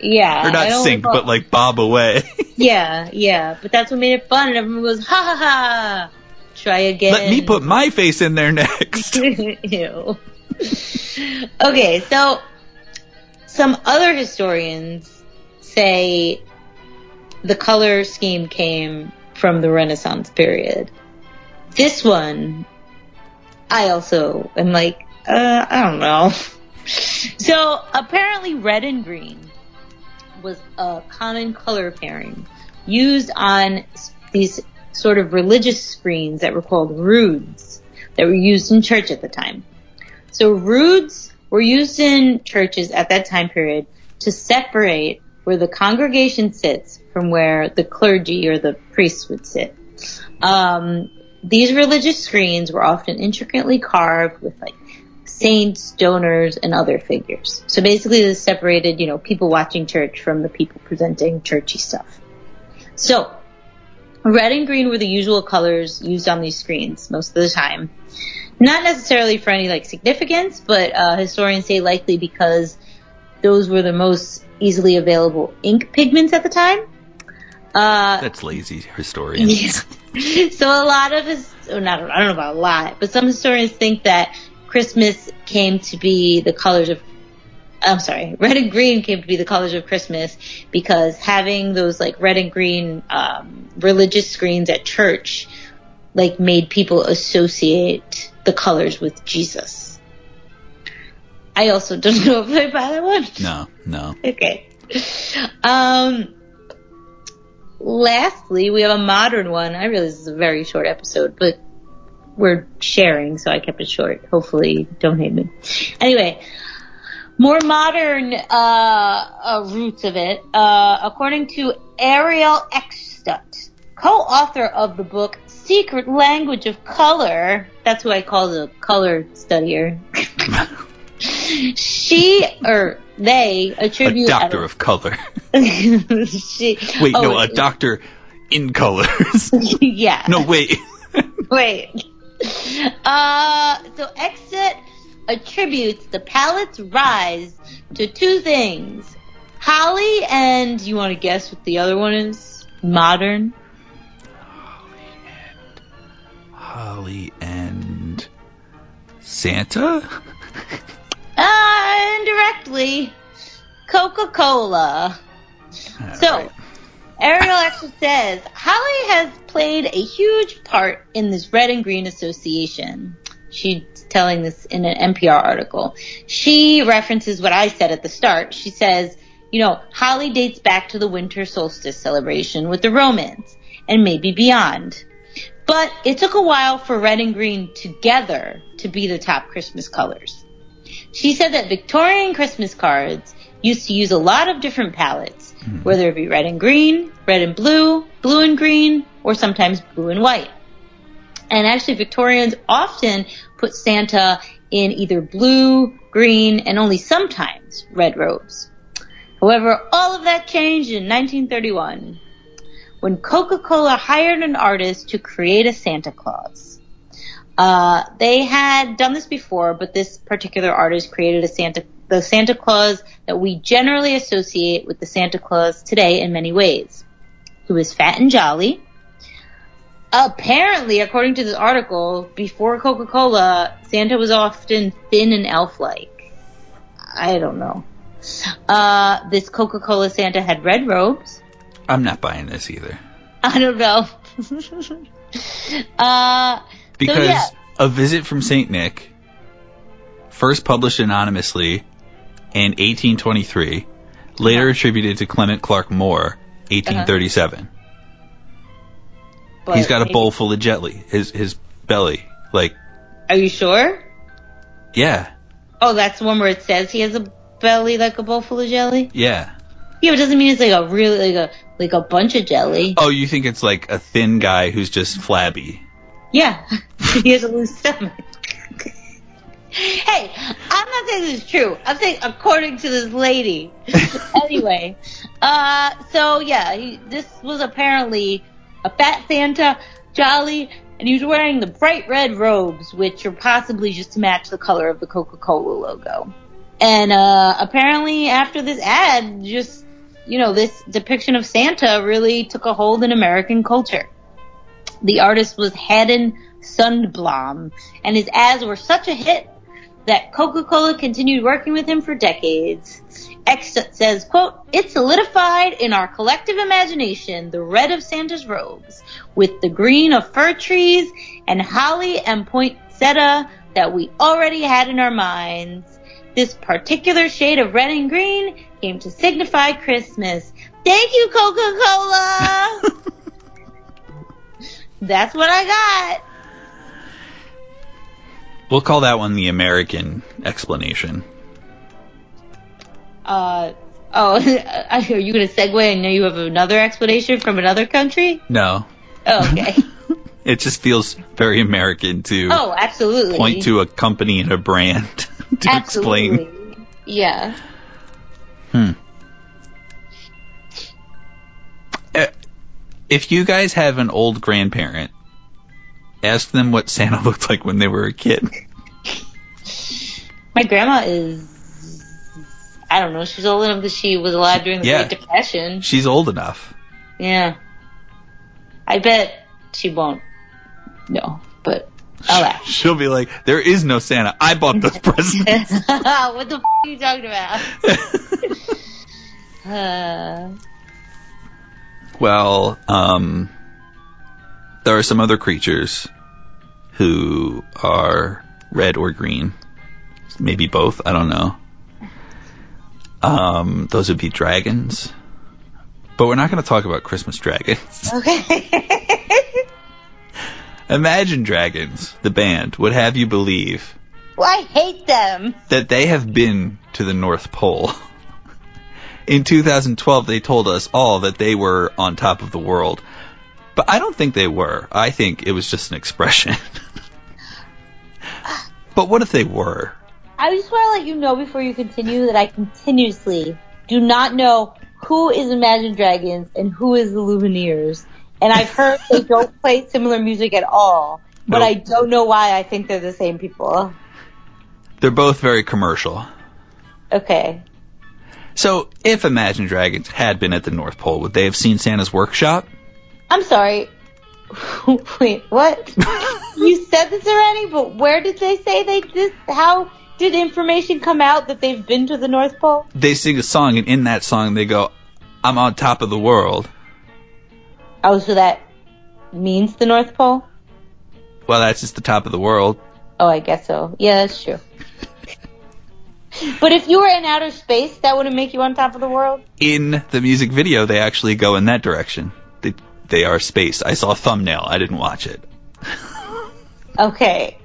Yeah. or not sink, but like bob away. Yeah, yeah. But that's what made it fun, and everyone goes, ha ha ha. Try again. Let me put my face in there next. Ew. okay, so some other historians say the color scheme came from the Renaissance period. This one, I also am like, uh, I don't know. So apparently, red and green was a common color pairing used on these sort of religious screens that were called roods that were used in church at the time. So roods were used in churches at that time period to separate where the congregation sits from where the clergy or the priests would sit. Um, these religious screens were often intricately carved with like saints, donors, and other figures. So basically this separated, you know, people watching church from the people presenting churchy stuff. So, red and green were the usual colors used on these screens most of the time. Not necessarily for any like significance, but uh, historians say likely because those were the most easily available ink pigments at the time. Uh, That's lazy historians. yeah. so a lot of his, or not, I don't know about a lot, but some historians think that Christmas came to be the colors of, I'm sorry, red and green came to be the colors of Christmas because having those like red and green um, religious screens at church like made people associate the colors with Jesus. I also don't know if I buy that one. No, no. Okay. Um, lastly, we have a modern one. I realize this is a very short episode, but we're sharing, so I kept it short. Hopefully, don't hate me. Anyway, more modern uh, uh, roots of it. Uh, according to Arielle Eckstut, co-author of the book Secret Language of Color, that's who I call the color studier. she or they attribute A doctor of color. she, Wait, oh, no, a doctor in colors. yeah. no, wait. Wait. Uh, so Eckstut attributes the palette's rise to two things. Holly and you want to guess what the other one is? Modern. Holly and Santa? Uh, indirectly, Coca-Cola. So, Arielle actually says Holly has played a huge part in this red and green association. She's telling this in an NPR article. She references what I said at the start. She says, you know, Holly dates back to the winter solstice celebration with the Romans and maybe beyond. But it took a while for red and green together to be the top Christmas colors. She said that Victorian Christmas cards used to use a lot of different palettes, hmm. whether it be red and green, red and blue, blue and green, or sometimes blue and white. And actually Victorians often put Santa in either blue, green, and only sometimes red robes. However, all of that changed in 1931 when Coca-Cola hired an artist to create a Santa Claus. Uh, they had done this before, but this particular artist created a Santa, the Santa Claus that we generally associate with the Santa Claus today in many ways. He was fat and jolly. Apparently, according to this article, before Coca-Cola, Santa was often thin and elf-like. I don't know. Uh, this Coca-Cola Santa had red robes. I'm not buying this either. I don't know. uh, Because so yeah, A Visit from St. Nick, first published anonymously in 1823, later attributed to Clement Clarke Moore, 1837. but He's got a bowl full of jelly. His his belly, like Are you sure? yeah, Oh, that's the one where it says he has a belly like a bowl full of jelly. yeah. Yeah, but it doesn't mean it's like a really like a like a bunch of jelly. Oh, you think it's like a thin guy who's just flabby? Yeah, he has a loose stomach. hey, I'm not saying this is true. I'm saying according to this lady. anyway, uh, so yeah, he, this was apparently a fat Santa, jolly, and he was wearing the bright red robes, which are possibly just to match the color of the Coca-Cola logo. And uh, apparently, after this ad, just you know, this depiction of Santa really took a hold in American culture. The artist was Haddon Sundblom, and his ads were such a hit that Coca-Cola continued working with him for decades. X says, quote, it solidified in our collective imagination the red of Santa's robes with the green of fir trees and holly and poinsettia that we already had in our minds. This particular shade of red and green came to signify Christmas. Thank you, Coca-Cola! That's what I got. We'll call that one the American explanation. Uh, oh, are you going to segue and know you have another explanation from another country? No, Oh, okay. it just feels very American to oh, absolutely. point to a company and a brand to absolutely. explain. Yeah. Hmm. Uh, If you guys have an old grandparent, ask them what Santa looked like when they were a kid. My grandma is, I don't know, she's old enough that she was alive during the Yeah. Great Depression. She's old enough. Yeah. I bet she won't. No, but I'll ask. She'll be like, "There is no Santa. I bought those presents." what the f- are you talking about? Uh, well, um, there are some other creatures who are red or green, maybe both. I don't know. Um, those would be dragons, but we're not going to talk about Christmas dragons. okay. Imagine Dragons, the band, would have you believe well, I hate them. that they have been to the North Pole. In 2012, they told us all that they were on top of the world. But I don't think they were. I think it was just an expression. but what if they were? I just want to let you know before you continue that I continuously do not know who is Imagine Dragons and who is the Lumineers. And I've heard they don't play similar music at all, but Nope. I don't know why I think they're the same people. They're both very commercial. Okay. So, if Imagine Dragons had been at the North Pole, would they have seen Santa's workshop? I'm sorry. Wait, what? you said this already, but where did they say they did? How did information come out that they've been to the North Pole? They sing a song, and in that song, they go, I'm on top of the world. Oh, so that means the North Pole? Well, that's just the top of the world. Oh, I guess so. Yeah, that's true. But if you were in outer space, that wouldn't make you on top of the world? In the music video, they actually go in that direction. They, they are space. I saw a thumbnail. I didn't watch it. Okay.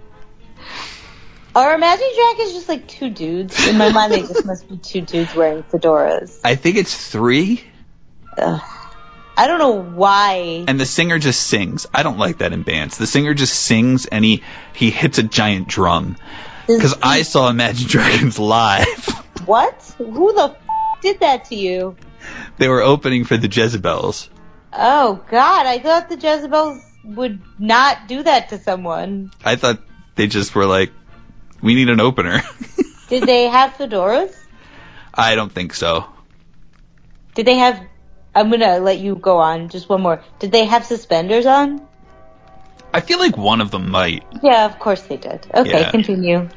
Are Imagine Dragons just like two dudes? In my mind, they just must be two dudes wearing fedoras. I think it's three, Ugh. I don't know why. and the singer just sings. I don't like that in bands. The singer just sings, and he, he hits a giant drum. Because I saw Imagine Dragons live. What? Who the f- did that to you? they were opening for the Jezabels. Oh God, I thought the Jezabels would not do that to someone. I thought they just were like, we need an opener. Did they have fedoras? I don't think so. Did they have? I'm gonna let you go on. Just one more. Did they have suspenders on? I feel like one of them might. Yeah, of course they did. Okay, Yeah. continue.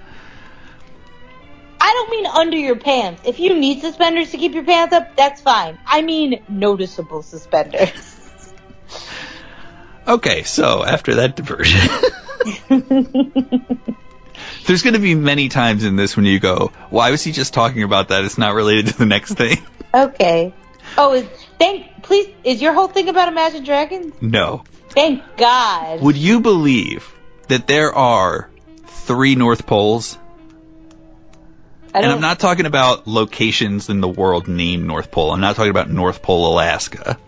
I don't mean under your pants. If you need suspenders to keep your pants up, that's fine. I mean noticeable suspenders. Okay, so after that diversion. There's going to be many times in this when you go, why was he just talking about that? It's not related to the next thing. okay. Oh, is, thank. Please, is your whole thing about Imagine Dragons? No. Thank God. Would you believe that there are three North Poles? And. I'm not talking about locations in the world named North Pole. I'm not talking about North Pole, Alaska.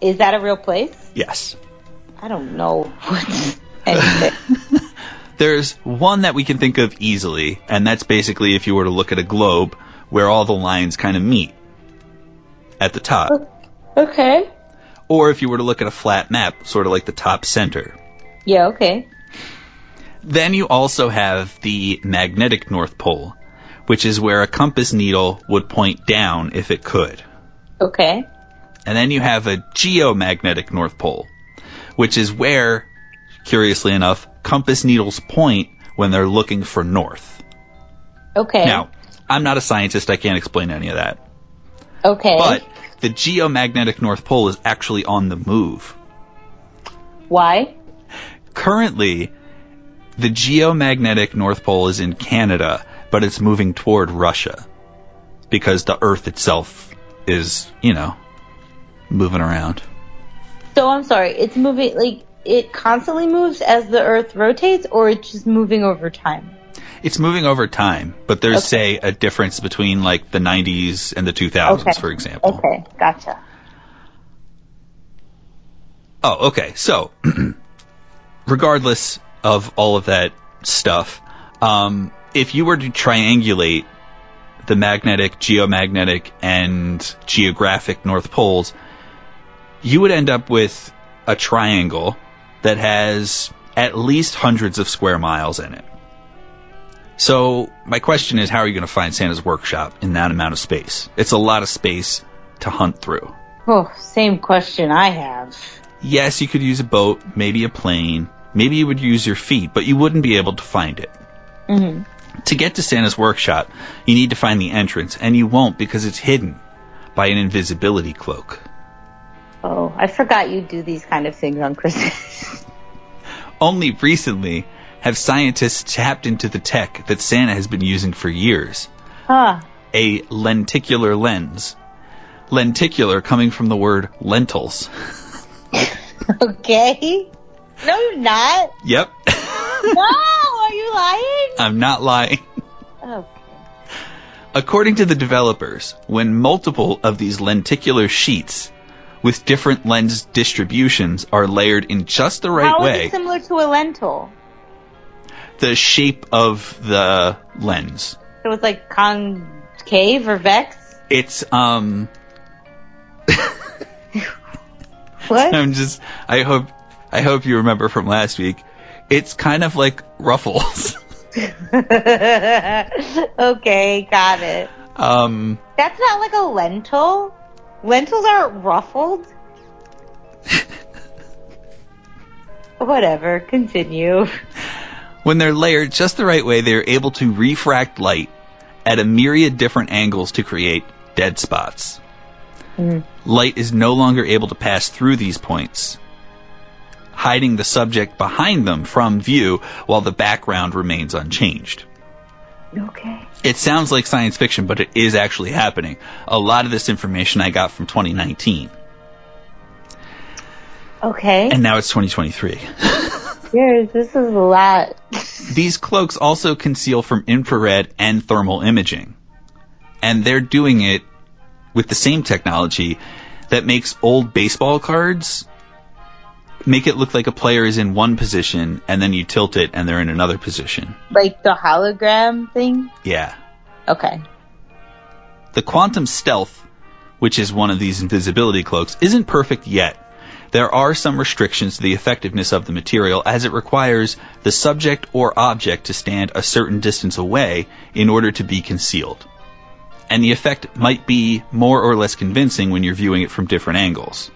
Is that a real place? Yes. I don't know. what anything. There's one that we can think of easily, and that's basically if you were to look at a globe where all the lines kind of meet at the top. okay. Or if you were to look at a flat map, sort of like the top center. Yeah. Okay. Then you also have the magnetic North Pole, which is where a compass needle would point down if it could. Okay. And then you have a geomagnetic North Pole, which is where, curiously enough, compass needles point when they're looking for north. Okay. Now, I'm not a scientist, I can't explain any of that. Okay. But the geomagnetic North Pole is actually on the move. Why? Currently, the geomagnetic North Pole is in Canada, but it's moving toward Russia because the Earth itself is, you know, moving around. So I'm sorry. It's moving like it constantly moves as the Earth rotates, or it's just moving over time. It's moving over time, but there's, say, a difference between like the 90s and the 2000s, Okay. for example. Okay. Gotcha. Oh, okay. So, regardless of all of that stuff, um, if you were to triangulate the magnetic, geomagnetic, and geographic North Poles, you would end up with a triangle that has at least hundreds of square miles in it. So, my question is how are you going to find Santa's workshop in that amount of space? It's a lot of space to hunt through. Oh, same question I have. Yes, you could use a boat, maybe a plane, maybe you would use your feet, but you wouldn't be able to find it. hmm To get to Santa's workshop, you need to find the entrance, and you won't because it's hidden by an invisibility cloak. Oh, I forgot you do these kind of things on Christmas. Only recently have scientists tapped into the tech that Santa has been using for years huh. a lenticular lens. Lenticular coming from the word lentils. Okay. No, you're not. Yep, no, you lying? I'm not lying. Oh. According to the developers, when multiple of these lenticular sheets with different lens distributions are layered in just the right How is way, it similar to a lentil? the shape of the lens. So it's like concave or vex. It's um What? I'm just I hope I hope you remember from last week. It's kind of like ruffles. okay, got it. um That's not like a lentil. Lentils aren't ruffled. Whatever, continue. when they're layered just the right way, they're able to refract light at a myriad different angles to create dead spots. Light is no longer able to pass through these points, hiding the subject behind them from view while the background remains unchanged. Okay. It sounds like science fiction, but it is actually happening. A lot of this information I got from 2019, Okay. and now it's 2023. Yes, this is a lot. These cloaks also conceal from infrared and thermal imaging. And they're doing it with the same technology that makes old baseball cards make it look like a player is in one position and then you tilt it and they're in another position. Like the hologram thing? Yeah. Okay. The quantum stealth, which is one of these invisibility cloaks, isn't perfect yet. There are some restrictions to the effectiveness of the material as it requires the subject or object to stand a certain distance away in order to be concealed. And the effect might be more or less convincing when you're viewing it from different angles.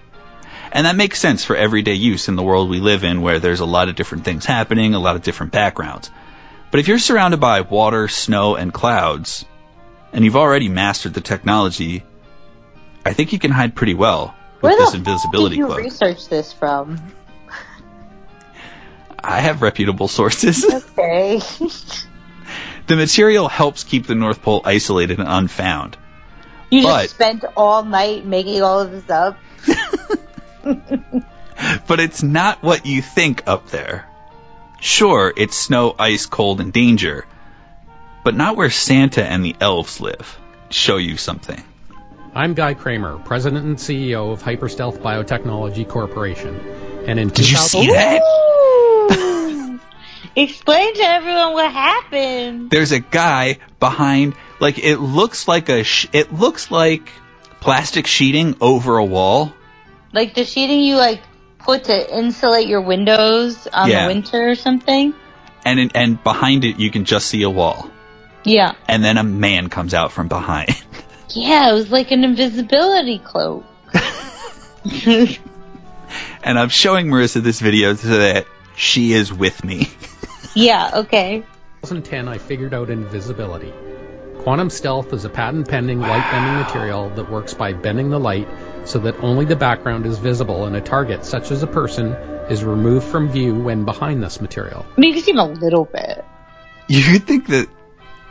And that makes sense for everyday use in the world we live in where there's a lot of different things happening, a lot of different backgrounds. But if you're surrounded by water, snow, and clouds, and you've already mastered the technology, I think you can hide pretty well with Where this the invisibility did you cloak. research this from? I have reputable sources. Okay. the material helps keep the North Pole isolated and unfound. You just spent all night making all of this up. But it's not what you think up there. Sure, it's snow, ice, cold, and danger, but not where Santa and the elves live. Show you something. I'm Guy Cramer, President and CEO of Hyperstealth Biotechnology Corporation. And in Did you 2000 see that? Explain to everyone what happened. There's a guy behind, like it looks like a, sh- it looks like plastic sheeting over a wall. Like the sheeting you like put to insulate your windows on Yeah. the winter or something. and in, and behind it you can just see a wall, Yeah. and then a man comes out from behind. Yeah, it was like an invisibility cloak. and I'm showing Marissa this video so that she is with me. yeah, okay. 2010, I figured out invisibility. Quantum stealth is a patent pending light bending material that works by bending the light so that only the background is visible and a target, such as a person, is removed from view when behind this material. I mean, you can see him a little bit. You think that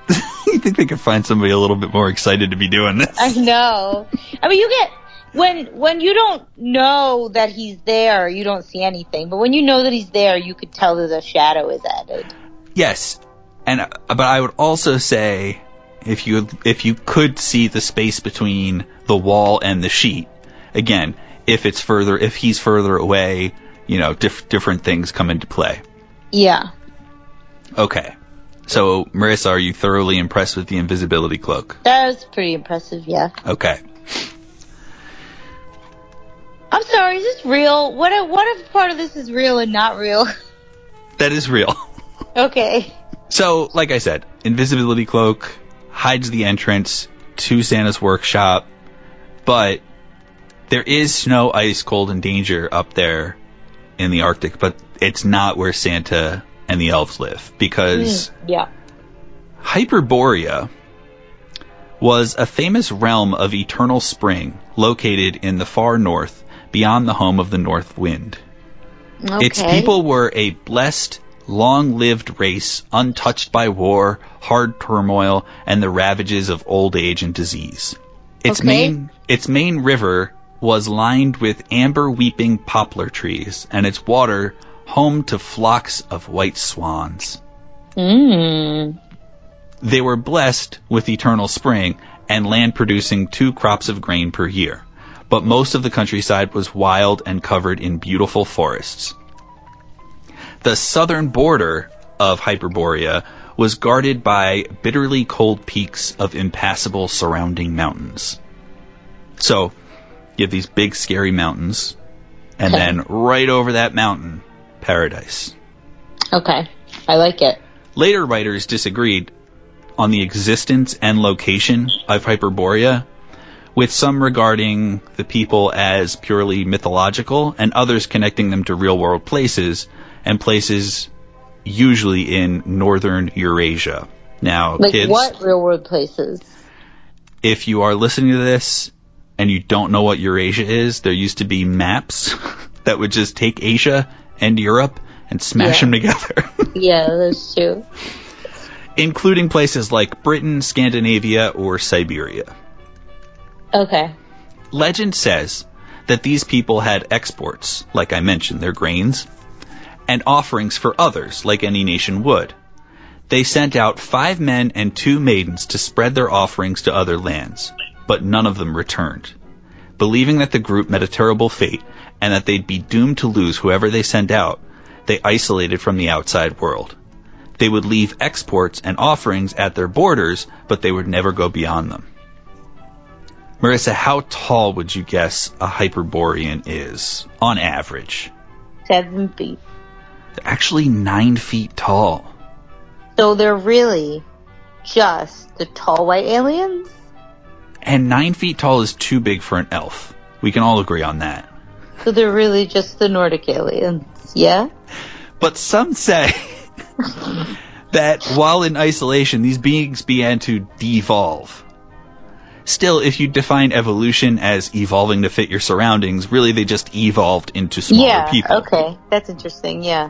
you think they could find somebody a little bit more excited to be doing this? I know. I mean, you get when when you don't know that he's there, you don't see anything. But when you know that he's there, you could tell that a shadow is added. Yes, and uh, but I would also say if you if you could see the space between the wall and the sheet, again, if it's further, if he's further away, you know, diff- different things come into play. Yeah. Okay, so Marissa, are you thoroughly impressed with the invisibility cloak? That was pretty impressive, yeah. Okay, I'm sorry, is this real? What if, what if part of this is real and not real? that is real. okay. So, like I said, invisibility cloak hides the entrance to Santa's workshop, but there is snow, ice, cold, and danger up there in the Arctic, but it's not where Santa and the elves live because Mm, yeah. Hyperborea was a famous realm of eternal spring located in the far north beyond the home of the north wind. Its people were a blessed, long lived race untouched by war, hard turmoil, and the ravages of old age and disease. Its Okay. main its main river was lined with amber weeping poplar trees, and its water home to flocks of white swans. Mm. They were blessed with eternal spring and land producing two crops of grain per year, but most of the countryside was wild and covered in beautiful forests. The southern border of Hyperborea was guarded by bitterly cold peaks of impassable surrounding mountains. So, you have these big scary mountains, and then right over that mountain, paradise. Okay. I like it. Later writers disagreed on the existence and location of Hyperborea, with some regarding the people as purely mythological and others connecting them to real world places and places usually in northern Eurasia. Now, Like kids, what real world places? if you are listening to this and you don't know what Eurasia is, there used to be maps that would just take Asia and Europe and smash Yeah. them together. Yeah, that's true. including places like Britain, Scandinavia, or Siberia. Okay. Legend says that these people had exports, like I mentioned, their grains, and offerings for others, like any nation would. They sent out five men and two maidens to spread their offerings to other lands, but none of them returned. Believing that the group met a terrible fate and that they'd be doomed to lose whoever they sent out, they isolated from the outside world. They would leave exports and offerings at their borders, but they would never go beyond them. Marissa, how tall would you guess a Hyperborean is, on average? Seven feet. They're actually nine feet tall. So they're really just the tall white aliens? And nine feet tall is too big for an elf. We can all agree on that. So they're really just the Nordic aliens, yeah? But some say that while in isolation, these beings began to devolve. Still, if you define evolution as evolving to fit your surroundings, really they just evolved into smaller yeah, people. okay. That's interesting, yeah.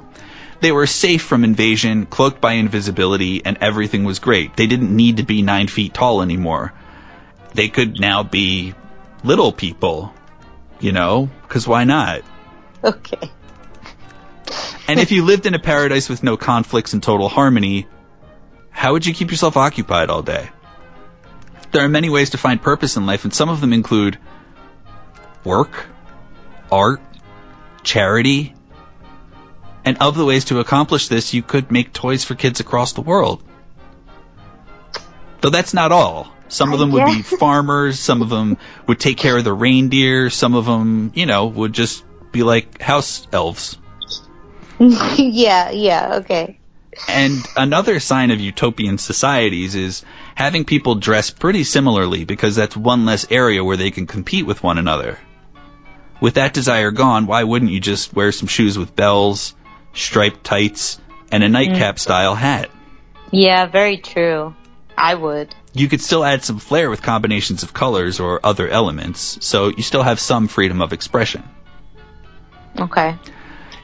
They were safe from invasion, cloaked by invisibility, and everything was great. They didn't need to be nine feet tall anymore. They could now be little people, you know, because why not? Okay. And if you lived in a paradise with no conflicts and total harmony, how would you keep yourself occupied all day? There are many ways to find purpose in life, and some of them include work, art, charity. And of the ways to accomplish this, you could make toys for kids across the world. Though that's not all. Some of them would be farmers, some of them would take care of the reindeer, some of them, you know, would just be like house elves. yeah, yeah, okay. And another sign of utopian societies is having people dress pretty similarly because that's one less area where they can compete with one another. With that desire gone, why wouldn't you just wear some shoes with bells, striped tights, and a mm-hmm. nightcap style hat? Yeah, very true. I would. You could still add some flair with combinations of colors or other elements, so you still have some freedom of expression. Okay.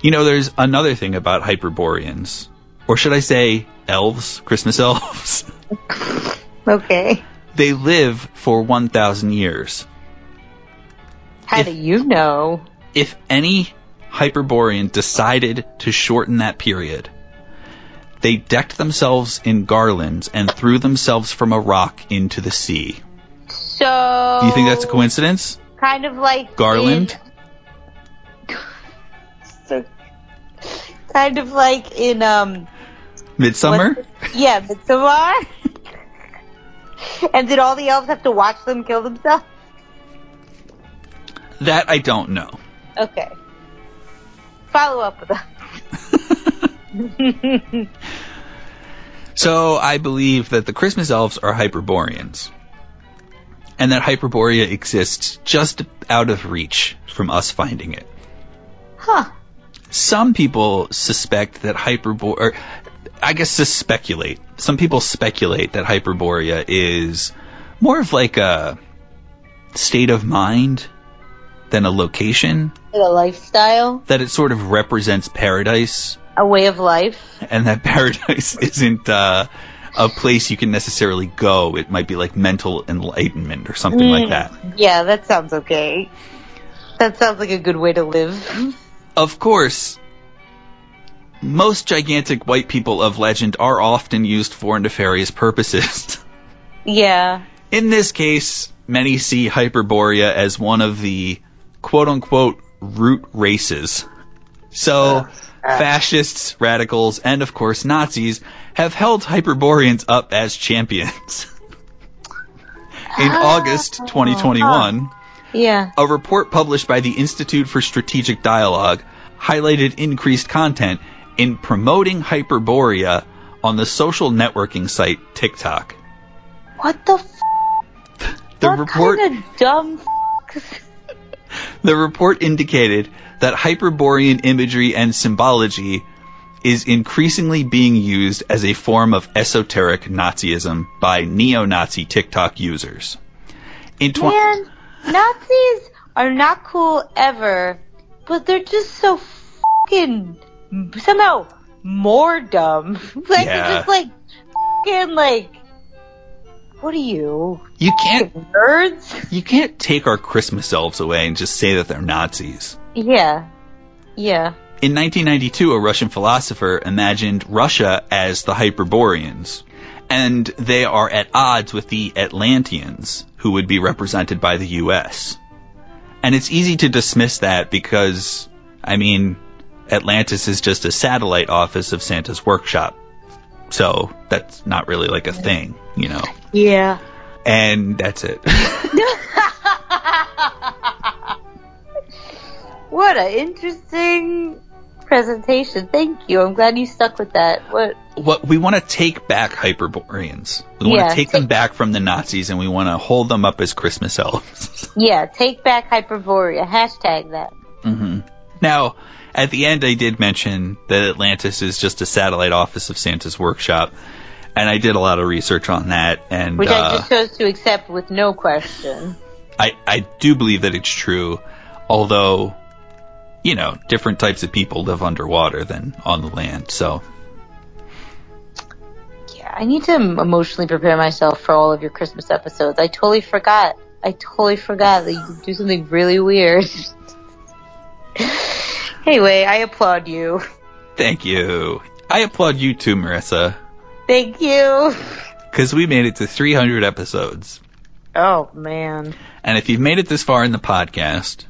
You know, there's another thing about Hyperboreans, or should I say elves, Christmas elves. Okay. they live for 1,000 years. How do you know? If any Hyperborean decided to shorten that period, they decked themselves in garlands and threw themselves from a rock into the sea. So. Do you think that's a coincidence? Kind of like. Garland? in- so, kind of like in, um. Midsummer? Yeah, Midsummer. and did all the elves have to watch them kill themselves? That I don't know. Okay. Follow up with that. So I believe that the Christmas elves are Hyperboreans. And that Hyperborea exists just out of reach from us finding it. huh. Some people suspect that Hyperbore, or I guess to speculate. Some people speculate that Hyperborea is more of like a state of mind than a location. A lifestyle, That it sort of represents paradise, a way of life. and that paradise isn't uh, a place you can necessarily go. It might be like mental enlightenment or something like Mm, that. Yeah, that sounds okay. That sounds like a good way to live. Of course, most gigantic white people of legend are often used for nefarious purposes. yeah. In this case, many see Hyperborea as one of the quote unquote root races. So, Uh, fascists, radicals, and of course Nazis have held Hyperboreans up as champions. In ah, August 2021, Yeah. a report published by the Institute for Strategic Dialogue highlighted increased content in promoting Hyperborea on the social networking site TikTok. What the f- The what report kind of dumb f- The report indicated that Hyperborean imagery and symbology is increasingly being used as a form of esoteric Nazism by neo-Nazi TikTok users. In tw- Man, Nazis are not cool ever, but they're just so fucking somehow more dumb. like Yeah. they're just like fucking like what are you? you can't Nerds? you can't take our Christmas elves away and just say that they're Nazis. Yeah. Yeah. In 1992, a Russian philosopher imagined Russia as the Hyperboreans, and they are at odds with the Atlanteans, who would be represented by the U.S. And it's easy to dismiss that because, I mean, Atlantis is just a satellite office of Santa's workshop. So that's not really like a thing, you know. Yeah. And that's it. What an interesting presentation. Thank you. I'm glad you stuck with that. What what we want to take back Hyperboreans. We want to take them back from the Nazis and we want to hold them up as Christmas elves. yeah, take back Hyperborea. Hashtag that. hmm Now, at the end, I did mention that Atlantis is just a satellite office of Santa's workshop, and I did a lot of research on that, and Which uh, I just chose to accept with no question. I, I do believe that it's true, although, you know, different types of people live underwater than on the land, so. Yeah, I need to emotionally prepare myself for all of your Christmas episodes. I totally forgot. I totally forgot that you do something really weird. anyway, I applaud you. Thank you. I applaud you too, Marissa, Thank you. because we made it to 300 episodes. Oh man. And if you've made it this far in the podcast,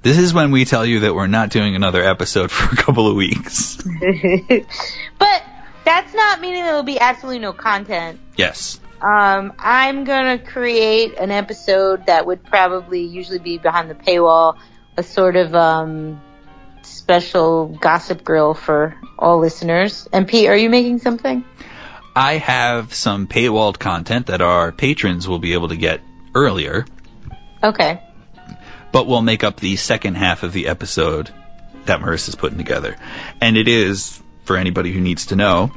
this is when we tell you that we're not doing another episode for a couple of weeks. but that's not meaning there will be absolutely no content. Yes. Um, I'm gonna create an episode that would probably usually be behind the paywall, a sort of um, special gossip grill for all listeners. And Pete, are you making something? I have some paywalled content that our patrons will be able to get earlier, Okay. but we'll make up the second half of the episode that Marissa's putting together. And it is, for anybody who needs to know,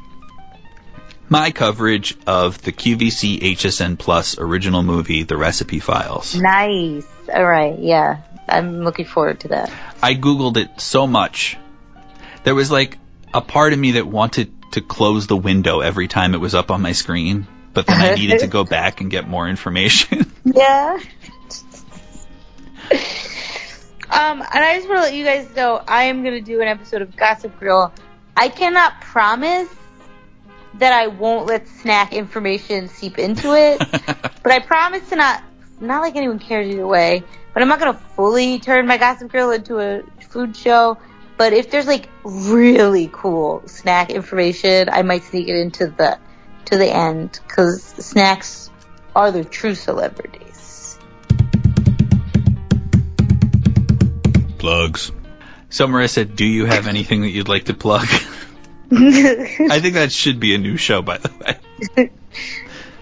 my coverage of the QVC HSN Plus original movie, The Recipe Files. Nice. All right. Yeah, I'm looking forward to that. I Googled it so much. There was like a part of me that wanted to close the window every time it was up on my screen, but then I needed to go back and get more information. Yeah. um, and I just want to let you guys know I am going to do an episode of Gossip Grill. I cannot promise that I won't let snack information seep into it, but I promise to not, not like anyone cares either way, but I'm not going to fully turn my Gossip Grill into a food show. But if there's like really cool snack information, I might sneak it into the to the end because snacks are the true celebrities. Plugs. So, Marissa, do you have anything that you'd like to plug? I think that should be a new show, by the way.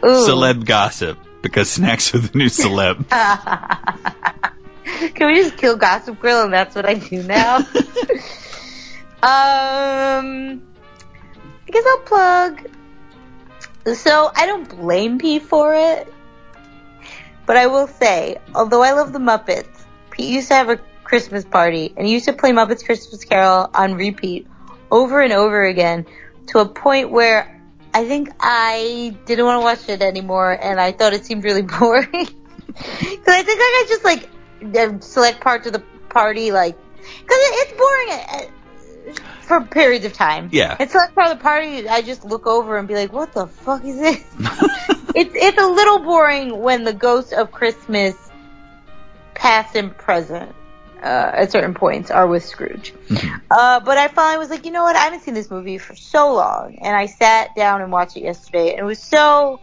Ooh. Celeb gossip, because snacks are the new celeb. Can we just kill Gossip Girl and that's what I do now? um, I guess I'll plug. So I don't blame Pete for it, but I will say, although I love the Muppets, Pete used to have a Christmas party and he used to play Muppets Christmas Carol on repeat over and over again to a point where I think I didn't want to watch it anymore and I thought it seemed really boring. Because I think like I just like uh, select parts of the party like because it's boring uh, for periods of time. Yeah. And select part of the party, I just look over and be like, "What the fuck is this?" it's it's a little boring when the ghost of Christmas, past and present, uh, at certain points are with Scrooge. Uh, but I finally was like, you know what? I haven't seen this movie for so long, and I sat down and watched it yesterday, and it was so,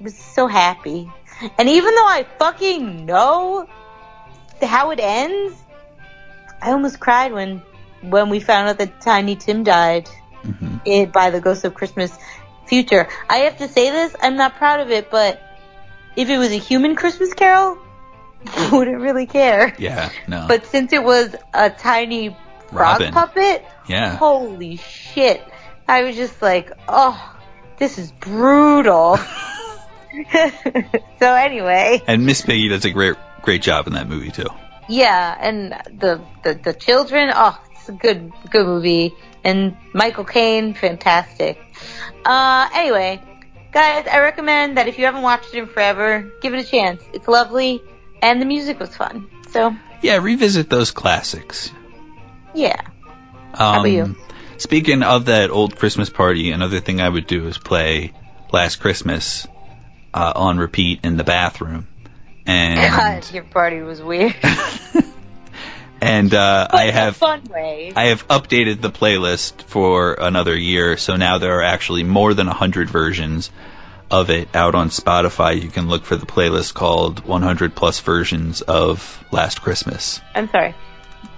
was so happy. And even though I fucking know how it ends, I almost cried when when we found out that Tiny Tim died mm-hmm. it, by the Ghost of Christmas Future. I have to say this, I'm not proud of it, but if it was a human Christmas Carol, I wouldn't really care. Yeah, no. But since it was a tiny frog Robin. puppet, Yeah. holy shit. I was just like, oh, this is brutal. so anyway, And Miss Piggy does a great great job in that movie too. yeah, and the, the, the children, oh, it's a good, good movie. And Michael Caine, fantastic. Uh, anyway, guys, I recommend that if you haven't watched it in forever, give it a chance. It's lovely, and the music was fun. So, Yeah, revisit those classics. yeah. Um, about you? Speaking of that old Christmas party, another thing I would do is play Last Christmas uh, on repeat in the bathroom, and God, your party was weird. and uh, I have fun way. I have updated the playlist for another year, so now there are actually more than 100 versions of it out on Spotify. You can look for the playlist called 100 plus versions of Last Christmas. I'm sorry.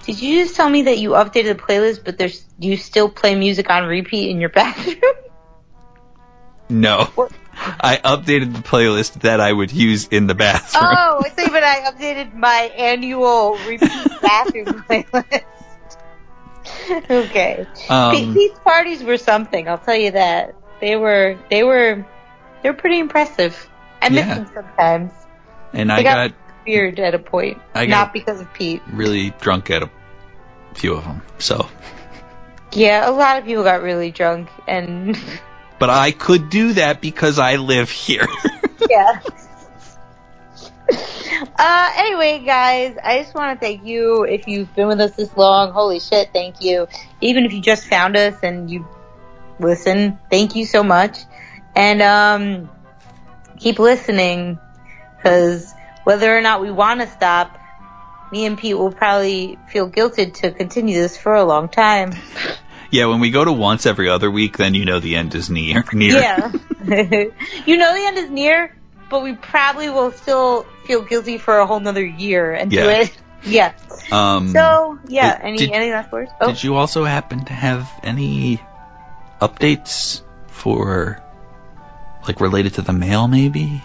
Did you just tell me that you updated the playlist, but there's you still play music on repeat in your bathroom? No. I updated the playlist that I would use in the bathroom. oh, I think, but I updated my annual repeat bathroom playlist. okay. Um, These parties were something. I'll tell you that they were. They were. They were pretty impressive. I miss Yeah. them sometimes. and They I got weird at a point, I got- not because of Pete. really drunk at a few of them. So, Yeah, a lot of people got really drunk, and but I could do that because I live here. yeah. Uh, anyway, guys, I just want to thank you. If you've been with us this long, holy shit, thank you. Even if you just found us and you listen, thank you so much. And, um, keep listening, because whether or not we want to stop, me and Pete will probably feel guilted to continue this for a long time. yeah, when we go to once every other week, then you know the end is near. Near. Yeah. you know the end is near, but we probably will still feel guilty for a whole nother year and do it. Yeah. Um, So yeah, did- any did- any last words? Oh, Did you also happen to have any updates for, like, related to the mail, maybe?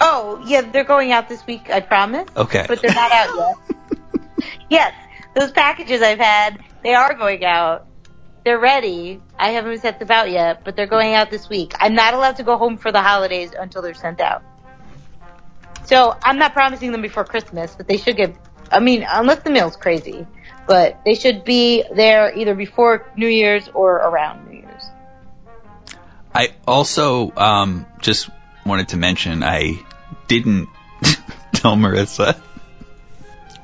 oh yeah, they're going out this week. I promise. Okay. But they're not out yet. yes, those packages I've had, they are going out. They're ready. I haven't sent them out yet, but they're going out this week. I'm not allowed to go home for the holidays until they're sent out. So I'm not promising them before Christmas, but they should get. I mean, unless the mail's crazy, but they should be there either before New Year's or around New Year's. I also um, just wanted to mention I didn't tell Marissa.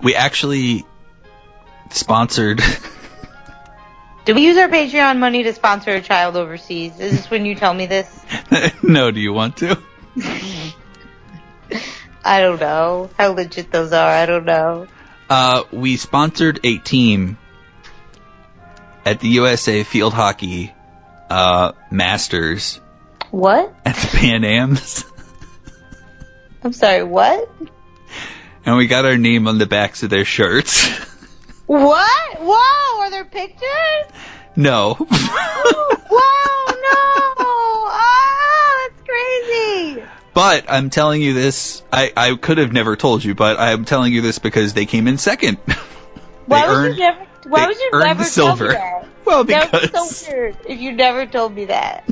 We actually sponsored. Do we use our Patreon money to sponsor a child overseas? Is this when you tell me this? no, do you want to? I don't know how legit those are. I don't know. Uh, we sponsored a team at the USA Field Hockey uh, Masters What? at the Pan Ams, I'm sorry. What? and we got our name on the backs of their shirts. What? Whoa! Are there pictures? no, Whoa! No! Oh, that's crazy. but I'm telling you this. I, I could have never told you, but I'm telling you this because they came in second. Why they would earned you never? Why would you never silver. tell me that? Well, that would be because- so weird if you never told me that.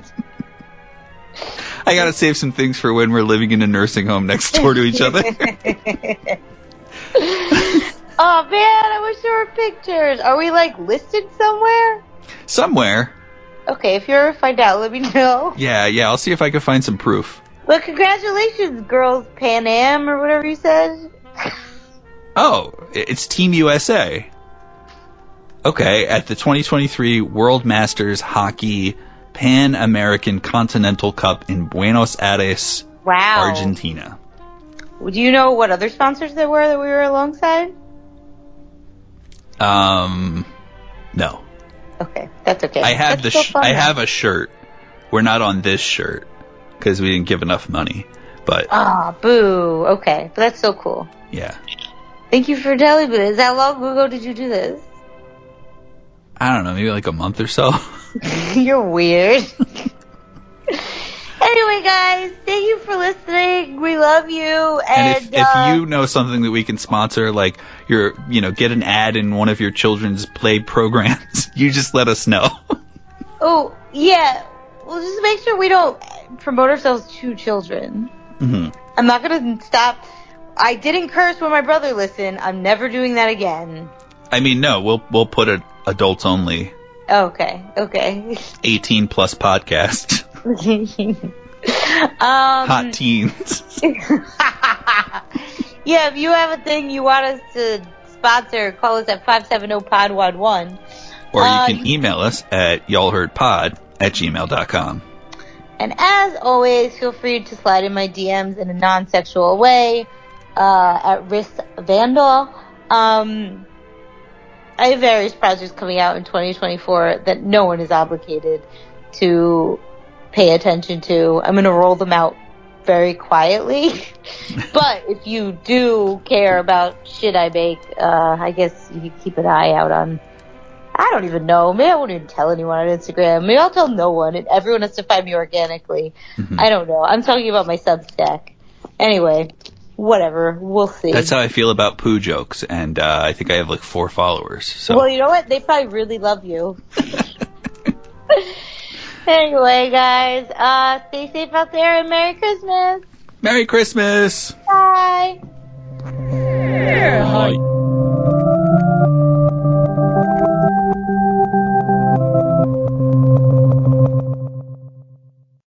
I gotta save some things for when we're living in a nursing home next door to each other. Oh man, I wish there were pictures. Are we like listed somewhere? Somewhere. Okay, if you ever find out, let me know. Yeah, yeah. I'll see if I can find some proof. Well, congratulations, girls, Pan Am or whatever you said. Oh, it's Team USA. Okay, at the 2023 World Masters Hockey Pan American Continental Cup in Buenos Aires, Wow. Argentina. Do you know what other sponsors there were that we were alongside? Um, no. Okay, that's okay. I have That's the sh- I have a shirt. We're not on this shirt because we didn't give enough money. But Ah, boo. Okay, but that's so cool. yeah, Thank you for telling me this. How long ago did you do this? I don't know, maybe like a month or so. You're weird. anyway, guys, thank you for listening. We love you. And And, if, uh, if you know something that we can sponsor, like your, you know, get an ad in one of your children's play programs, you just let us know. oh yeah, well, just make sure we don't promote ourselves to children. hmm I'm not gonna stop. I didn't curse when my brother listened. I'm never doing that again. I mean, no, we'll we'll put it adults only, Okay, okay. 18 plus podcast, um, hot teens. yeah, if you have a thing you want us to sponsor, call us at 570-POD11. Or you can email us at y'allheardpod at gmail.com. And as always, feel free to slide in my DMs in a non-sexual way uh, at Risk Vandal. Um, I have various projects coming out in 2024 that no one is obligated to pay attention to. I'm going to roll them out very quietly. but if you do care about shit I make, uh, I guess you can keep an eye out on I don't even know. Maybe I won't even tell anyone on Instagram. Maybe I'll tell no one, and everyone has to find me organically. I don't know. I'm talking about my Substack. Anyway, whatever. We'll see. That's how I feel about poo jokes, and uh, I think I have like four followers. So Well, you know what? They probably really love you. Anyway, guys, uh, stay safe out there and Merry Christmas. Merry Christmas. Bye. Bye.